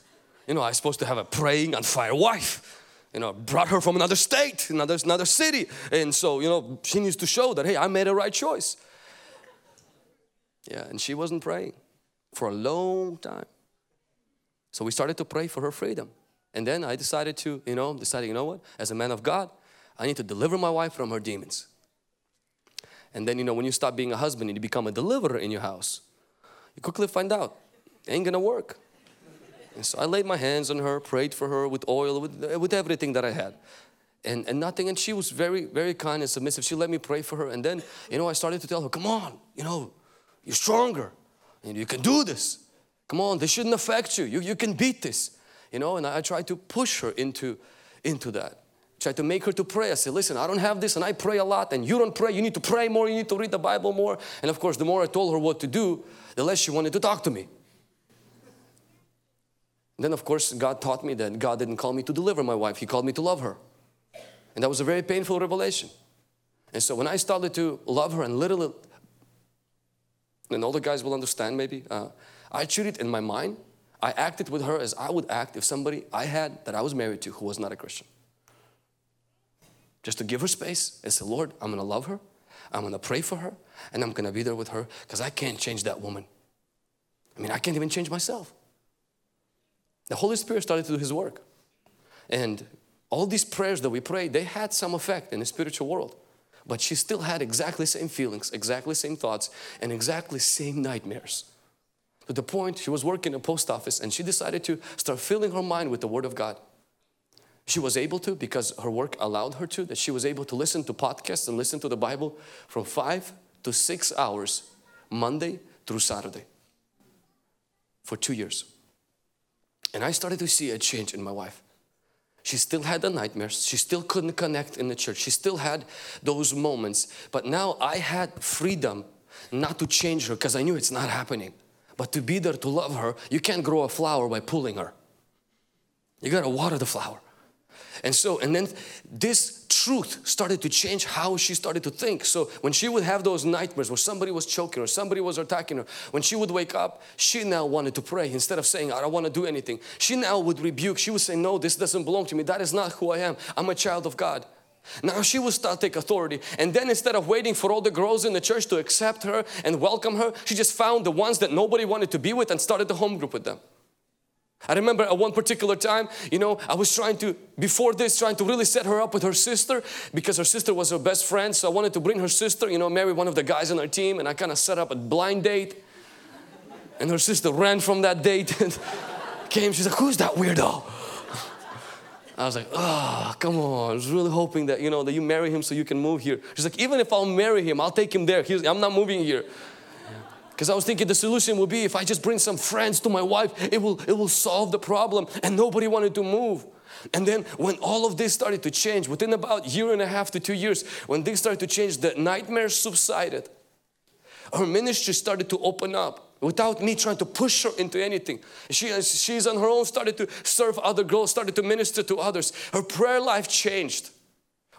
You know, I'm supposed to have a praying on fire wife. You know, brought her from another state, another, another city. And so, you know, she needs to show that, hey, I made a right choice. Yeah, and she wasn't praying for a long time. So we started to pray for her freedom. And then I decided to, you know, decided, you know what, as a man of God, I need to deliver my wife from her demons. And then, you know, when you stop being a husband and you become a deliverer in your house, you quickly find out it ain't gonna work. And so I laid my hands on her, prayed for her with oil, with, with everything that I had. And, and nothing, and she was very, very kind and submissive. She let me pray for her. And then, you know, I started to tell her, come on, you know, you're stronger and you can do this. Come on, this shouldn't affect you. You, you can beat this. You know, and I, I tried to push her into, into that. Tried to make her to pray. I said, listen, I don't have this and I pray a lot and you don't pray. You need to pray more. You need to read the Bible more. And of course, the more I told her what to do, the less she wanted to talk to me. Then of course, God taught me that God didn't call me to deliver my wife. He called me to love her. And that was a very painful revelation. And so when I started to love her and literally, and all the guys will understand maybe, uh, I treated in my mind, I acted with her as I would act if somebody I had that I was married to who was not a Christian just to give her space and say, Lord, I'm gonna love her, I'm gonna pray for her, and I'm gonna be there with her because I can't change that woman. I mean, I can't even change myself. The Holy Spirit started to do His work. And all these prayers that we prayed, they had some effect in the spiritual world. But she still had exactly the same feelings, exactly same thoughts, and exactly same nightmares. To the point she was working in a post office and she decided to start filling her mind with the Word of God. She was able to because her work allowed her to, that she was able to listen to podcasts and listen to the Bible from five to six hours, Monday through Saturday, for two years. And I started to see a change in my wife. She still had the nightmares. She still couldn't connect in the church. She still had those moments. But now I had freedom not to change her because I knew it's not happening. But to be there to love her, you can't grow a flower by pulling her. You gotta water the flower. And so, and then this truth started to change how she started to think. So when she would have those nightmares where somebody was choking her, somebody was attacking her, when she would wake up, she now wanted to pray. Instead of saying, I don't want to do anything, she now would rebuke. She would say, no, this doesn't belong to me. That is not who I am. I'm a child of God. Now she would start take authority and then instead of waiting for all the girls in the church to accept her and welcome her, she just found the ones that nobody wanted to be with and started the home group with them. I remember at one particular time, you know, I was trying to, before this, trying to really set her up with her sister because her sister was her best friend. So I wanted to bring her sister, you know, marry one of the guys on our team. And I kind of set up a blind date. And her sister ran from that date and [LAUGHS] came. She's like, Who's that weirdo? I was like, oh, come on. I was really hoping that, you know, that you marry him so you can move here. She's like, even if I'll marry him, I'll take him there. He's, I'm not moving here. Because I was thinking the solution would be if I just bring some friends to my wife, it will, it will solve the problem. And nobody wanted to move. And then when all of this started to change, within about year and a half to two years, when things started to change, the nightmares subsided. Her ministry started to open up without me trying to push her into anything. She, she's on her own, started to serve other girls, started to minister to others. Her prayer life changed.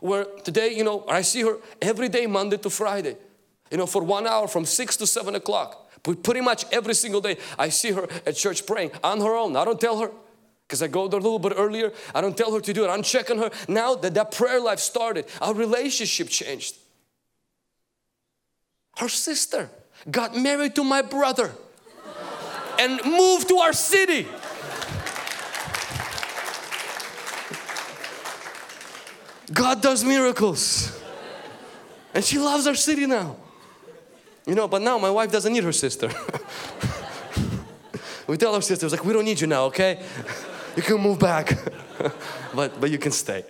Where today, you know, I see her every day, Monday to Friday you know, for one hour from six to seven o'clock. Pretty much every single day, I see her at church praying on her own. I don't tell her because I go there a little bit earlier. I don't tell her to do it. I'm checking her. Now that that prayer life started, our relationship changed. Her sister got married to my brother and moved to our city. God does miracles. And she loves our city now. You know, but now my wife doesn't need her sister. [LAUGHS] we tell our sisters, like, we don't need you now, okay? You can move back. [LAUGHS] but, but you can stay.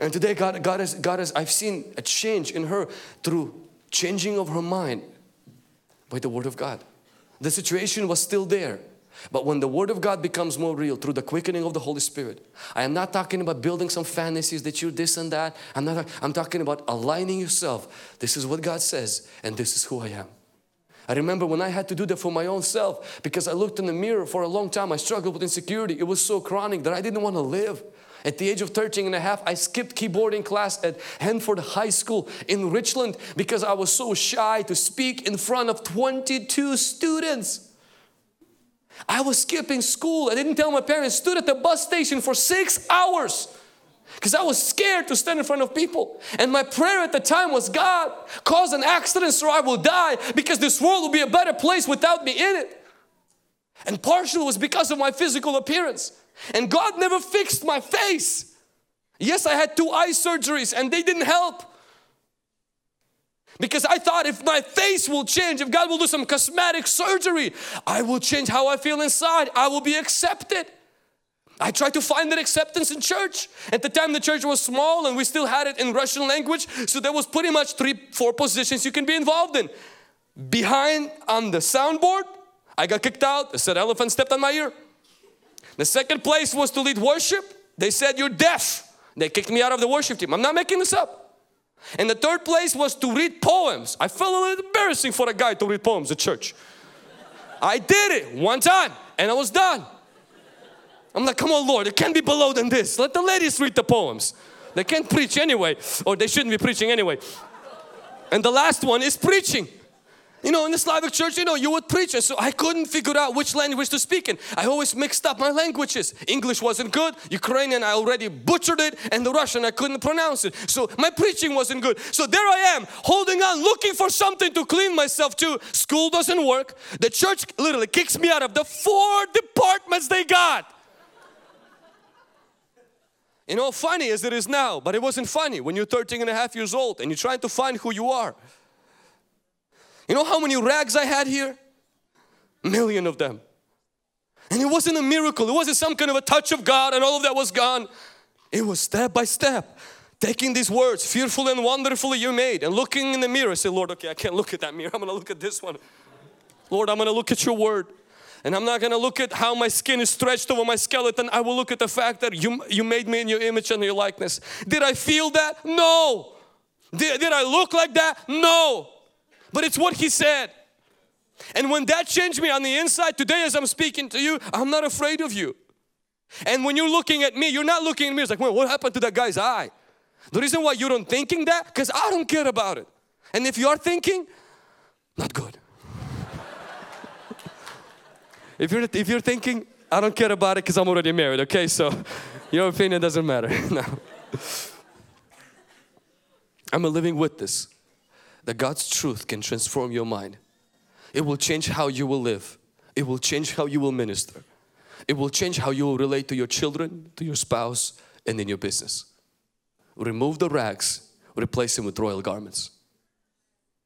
And today God, God, has, God has, I've seen a change in her through changing of her mind by the Word of God. The situation was still there. But when the Word of God becomes more real through the quickening of the Holy Spirit, I am not talking about building some fantasies that you're this and that. I'm not. I'm talking about aligning yourself. This is what God says, and this is who I am. I remember when I had to do that for my own self because I looked in the mirror for a long time. I struggled with insecurity. It was so chronic that I didn't want to live. At the age of 13 and a half, I skipped keyboarding class at Hanford High School in Richland because I was so shy to speak in front of 22 students. I was skipping school. I didn't tell my parents, stood at the bus station for six hours because I was scared to stand in front of people. And my prayer at the time was, God, cause an accident so I will die because this world will be a better place without me in it. And partially was because of my physical appearance. And God never fixed my face. Yes, I had two eye surgeries and they didn't help. Because I thought if my face will change, if God will do some cosmetic surgery, I will change how I feel inside. I will be accepted. I tried to find that acceptance in church. At the time the church was small and we still had it in Russian language. So there was pretty much three, four positions you can be involved in. Behind on the soundboard, I got kicked out. They said elephant stepped on my ear. The second place was to lead worship. They said you're deaf. They kicked me out of the worship team. I'm not making this up. And the third place was to read poems. I felt a little embarrassing for a guy to read poems at church. I did it one time and I was done. I'm like, come on, Lord, it can't be below than this. Let the ladies read the poems. They can't preach anyway, or they shouldn't be preaching anyway. And the last one is preaching. You know, in the Slavic church, you know, you would preach, and so I couldn't figure out which language to speak in. I always mixed up my languages. English wasn't good, Ukrainian, I already butchered it, and the Russian, I couldn't pronounce it. So my preaching wasn't good. So there I am, holding on, looking for something to clean myself to. School doesn't work. The church literally kicks me out of the four departments they got. You know, funny as it is now, but it wasn't funny when you're 13 and a half years old and you're trying to find who you are. You know how many rags I had here? A million of them. And it wasn't a miracle, it wasn't some kind of a touch of God and all of that was gone. It was step by step. Taking these words, fearful and wonderfully you made, and looking in the mirror, I say, Lord, okay, I can't look at that mirror. I'm gonna look at this one. Lord, I'm gonna look at your word. And I'm not gonna look at how my skin is stretched over my skeleton. I will look at the fact that you, you made me in your image and your likeness. Did I feel that? No. Did, did I look like that? No. But it's what He said. And when that changed me on the inside, today as I'm speaking to you, I'm not afraid of you. And when you're looking at me, you're not looking at me, it's like, well, what happened to that guy's eye? The reason why you don't thinking that, because I don't care about it. And if you are thinking, not good. [LAUGHS] If you're, if you're thinking, I don't care about it because I'm already married, okay? So [LAUGHS] your opinion doesn't matter. [LAUGHS] no. I'm a living witness that God's truth can transform your mind. It will change how you will live. It will change how you will minister. It will change how you will relate to your children, to your spouse, and in your business. Remove the rags, replace them with royal garments.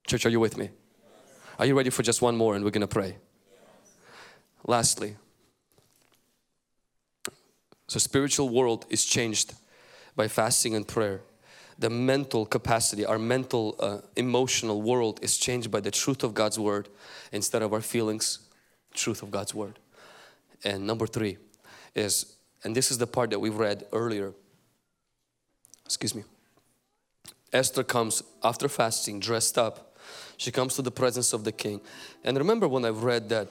Church, are you with me? Are you ready for just one more and we're going to pray? Lastly, so spiritual world is changed by fasting and prayer. The mental capacity, our mental uh, emotional world is changed by the truth of God's word instead of our feelings, truth of God's word. And number three is, and this is the part that we've read earlier. Excuse me. Esther comes after fasting, dressed up. She comes to the presence of the king. And remember when I've read that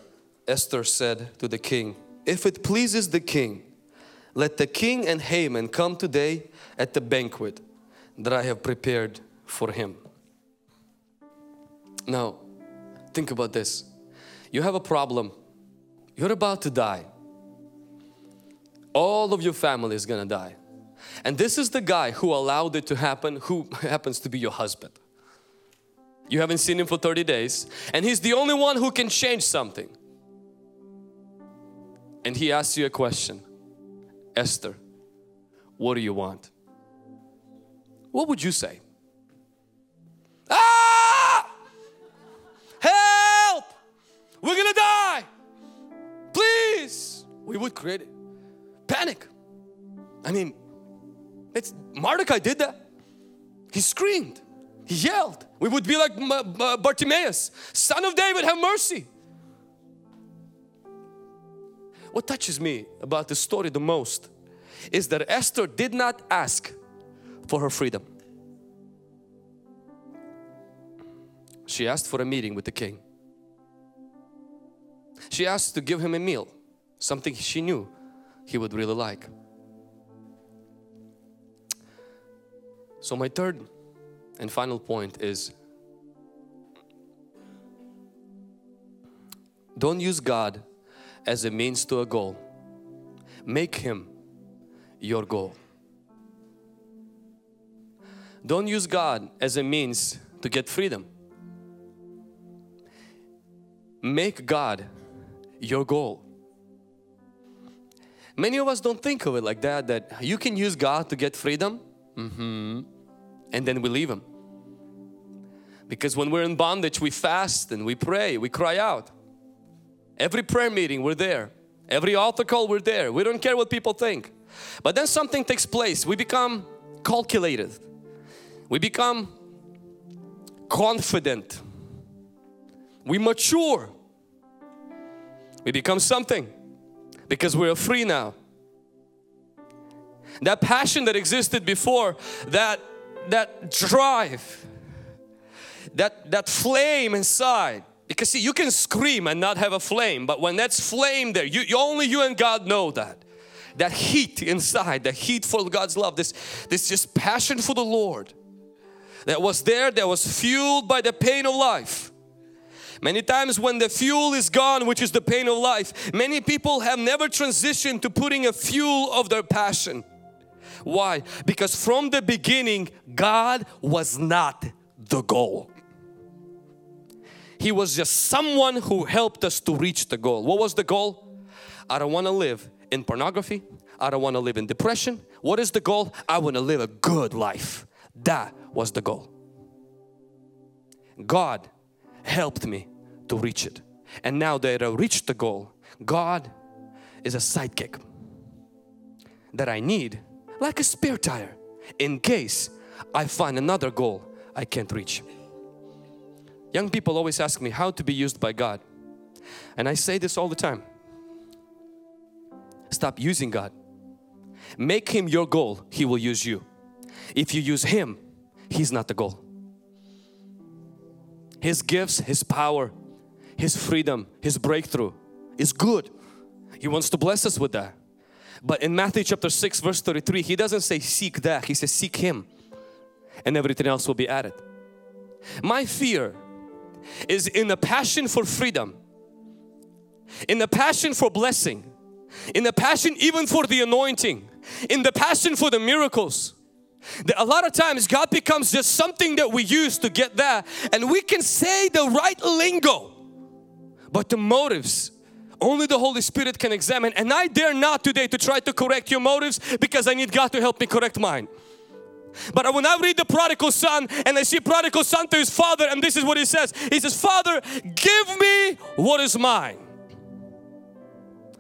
Esther said to the king, If it pleases the king, let the king and Haman come today at the banquet that I have prepared for him. Now, think about this. You have a problem. You're about to die. All of your family is gonna die. And this is the guy who allowed it to happen, who [LAUGHS] happens to be your husband. You haven't seen him for 30 days, and he's the only one who can change something and he asks you a question Esther, what do you want? What would you say? Ah! Help! We're gonna die! Please! We would create panic. I mean, it's Mordecai did that. He screamed, he yelled. We would be like Bartimaeus, son of David, have mercy. What touches me about this story the most is that Esther did not ask for her freedom. She asked for a meeting with the king. She asked to give him a meal, something she knew he would really like. So, my third and final point is don't use God as a means to a goal, make Him your goal. Don't use God as a means to get freedom. Make God your goal. Many of us don't think of it like that, that you can use God to get freedom mm-hmm. and then we leave Him. Because when we're in bondage, we fast and we pray, we cry out. Every prayer meeting, we're there. Every altar call, we're there. We don't care what people think. But then something takes place. We become calculated. We become confident. We mature. We become something because we're free now. That passion that existed before, that that drive, that that flame inside. Because see, you can scream and not have a flame, but when that's flame there, you, you only you and God know that. That heat inside, the heat for God's love, this this just passion for the Lord that was there, that was fueled by the pain of life. Many times when the fuel is gone, which is the pain of life, many people have never transitioned to putting a fuel of their passion. Why? Because from the beginning, God was not the goal. He was just someone who helped us to reach the goal. What was the goal? I don't want to live in pornography. I don't want to live in depression. What is the goal? I want to live a good life. That was the goal. God helped me to reach it. And now that I reached the goal, God is a sidekick that I need like a spare tire in case I find another goal I can't reach. Young people always ask me how to be used by God. And I say this all the time. Stop using God. Make Him your goal, He will use you. If you use Him, He's not the goal. His gifts, His power, His freedom, His breakthrough is good. He wants to bless us with that. But in Matthew chapter 6 verse 33 He doesn't say seek that, He says seek Him and everything else will be added. My fear is in the passion for freedom, in the passion for blessing, in the passion even for the anointing, in the passion for the miracles a lot of times God becomes just something that we use to get there and we can say the right lingo but the motives only the Holy Spirit can examine and I dare not today to try to correct your motives because I need God to help me correct mine. But I when I read the prodigal son and I see prodigal son to his father and this is what he says. He says, Father, give me what is mine.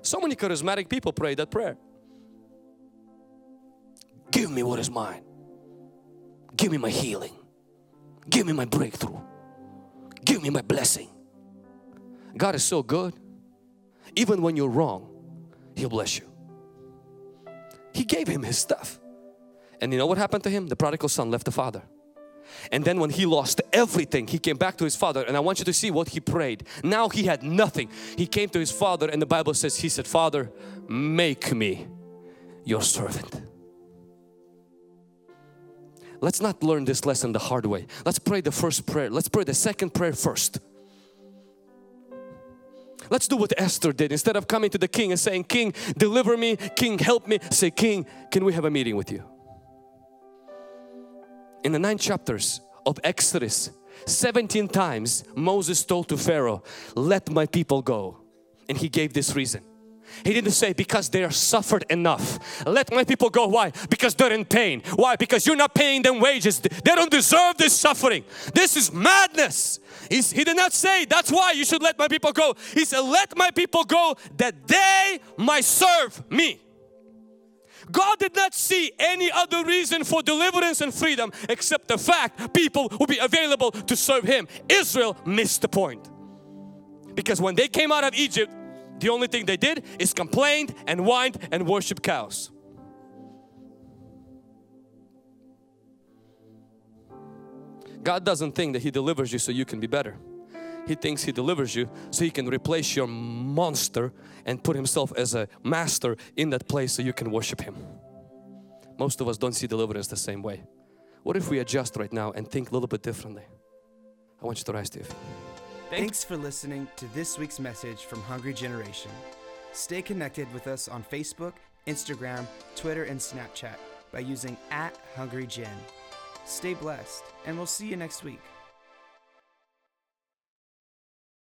So many charismatic people pray that prayer. Give me what is mine. Give me my healing. Give me my breakthrough. Give me my blessing. God is so good. Even when you're wrong, He'll bless you. He gave him his stuff. And you know what happened to him? The prodigal son left the father. And then when he lost everything, he came back to his father. And I want you to see what he prayed. Now he had nothing. He came to his father and the Bible says, he said, Father, make me your servant. Let's not learn this lesson the hard way. Let's pray the first prayer. Let's pray the second prayer first. Let's do what Esther did. Instead of coming to the king and saying, King, deliver me, King, help me, say, King, can we have a meeting with you? In the nine chapters of Exodus, 17 times Moses told to Pharaoh, let my people go. And he gave this reason. He didn't say because they are suffered enough. Let my people go. Why? Because they're in pain. Why? Because you're not paying them wages. They don't deserve this suffering. This is madness. He's, he did not say that's why you should let my people go. He said let my people go that they might serve me. God did not see any other reason for deliverance and freedom except the fact people will be available to serve Him. Israel missed the point. Because when they came out of Egypt, the only thing they did is complained and whined and worship cows. God doesn't think that He delivers you so you can be better. He thinks He delivers you so He can replace your monster and put Himself as a master in that place so you can worship Him. Most of us don't see deliverance the same way. What if we adjust right now and think a little bit differently? I want you to rise to your feet. Thanks for listening to this week's message from Hungry Generation. Stay connected with us on Facebook, Instagram, Twitter, and Snapchat by using at Hungry Gen. Stay blessed, and we'll see you next week.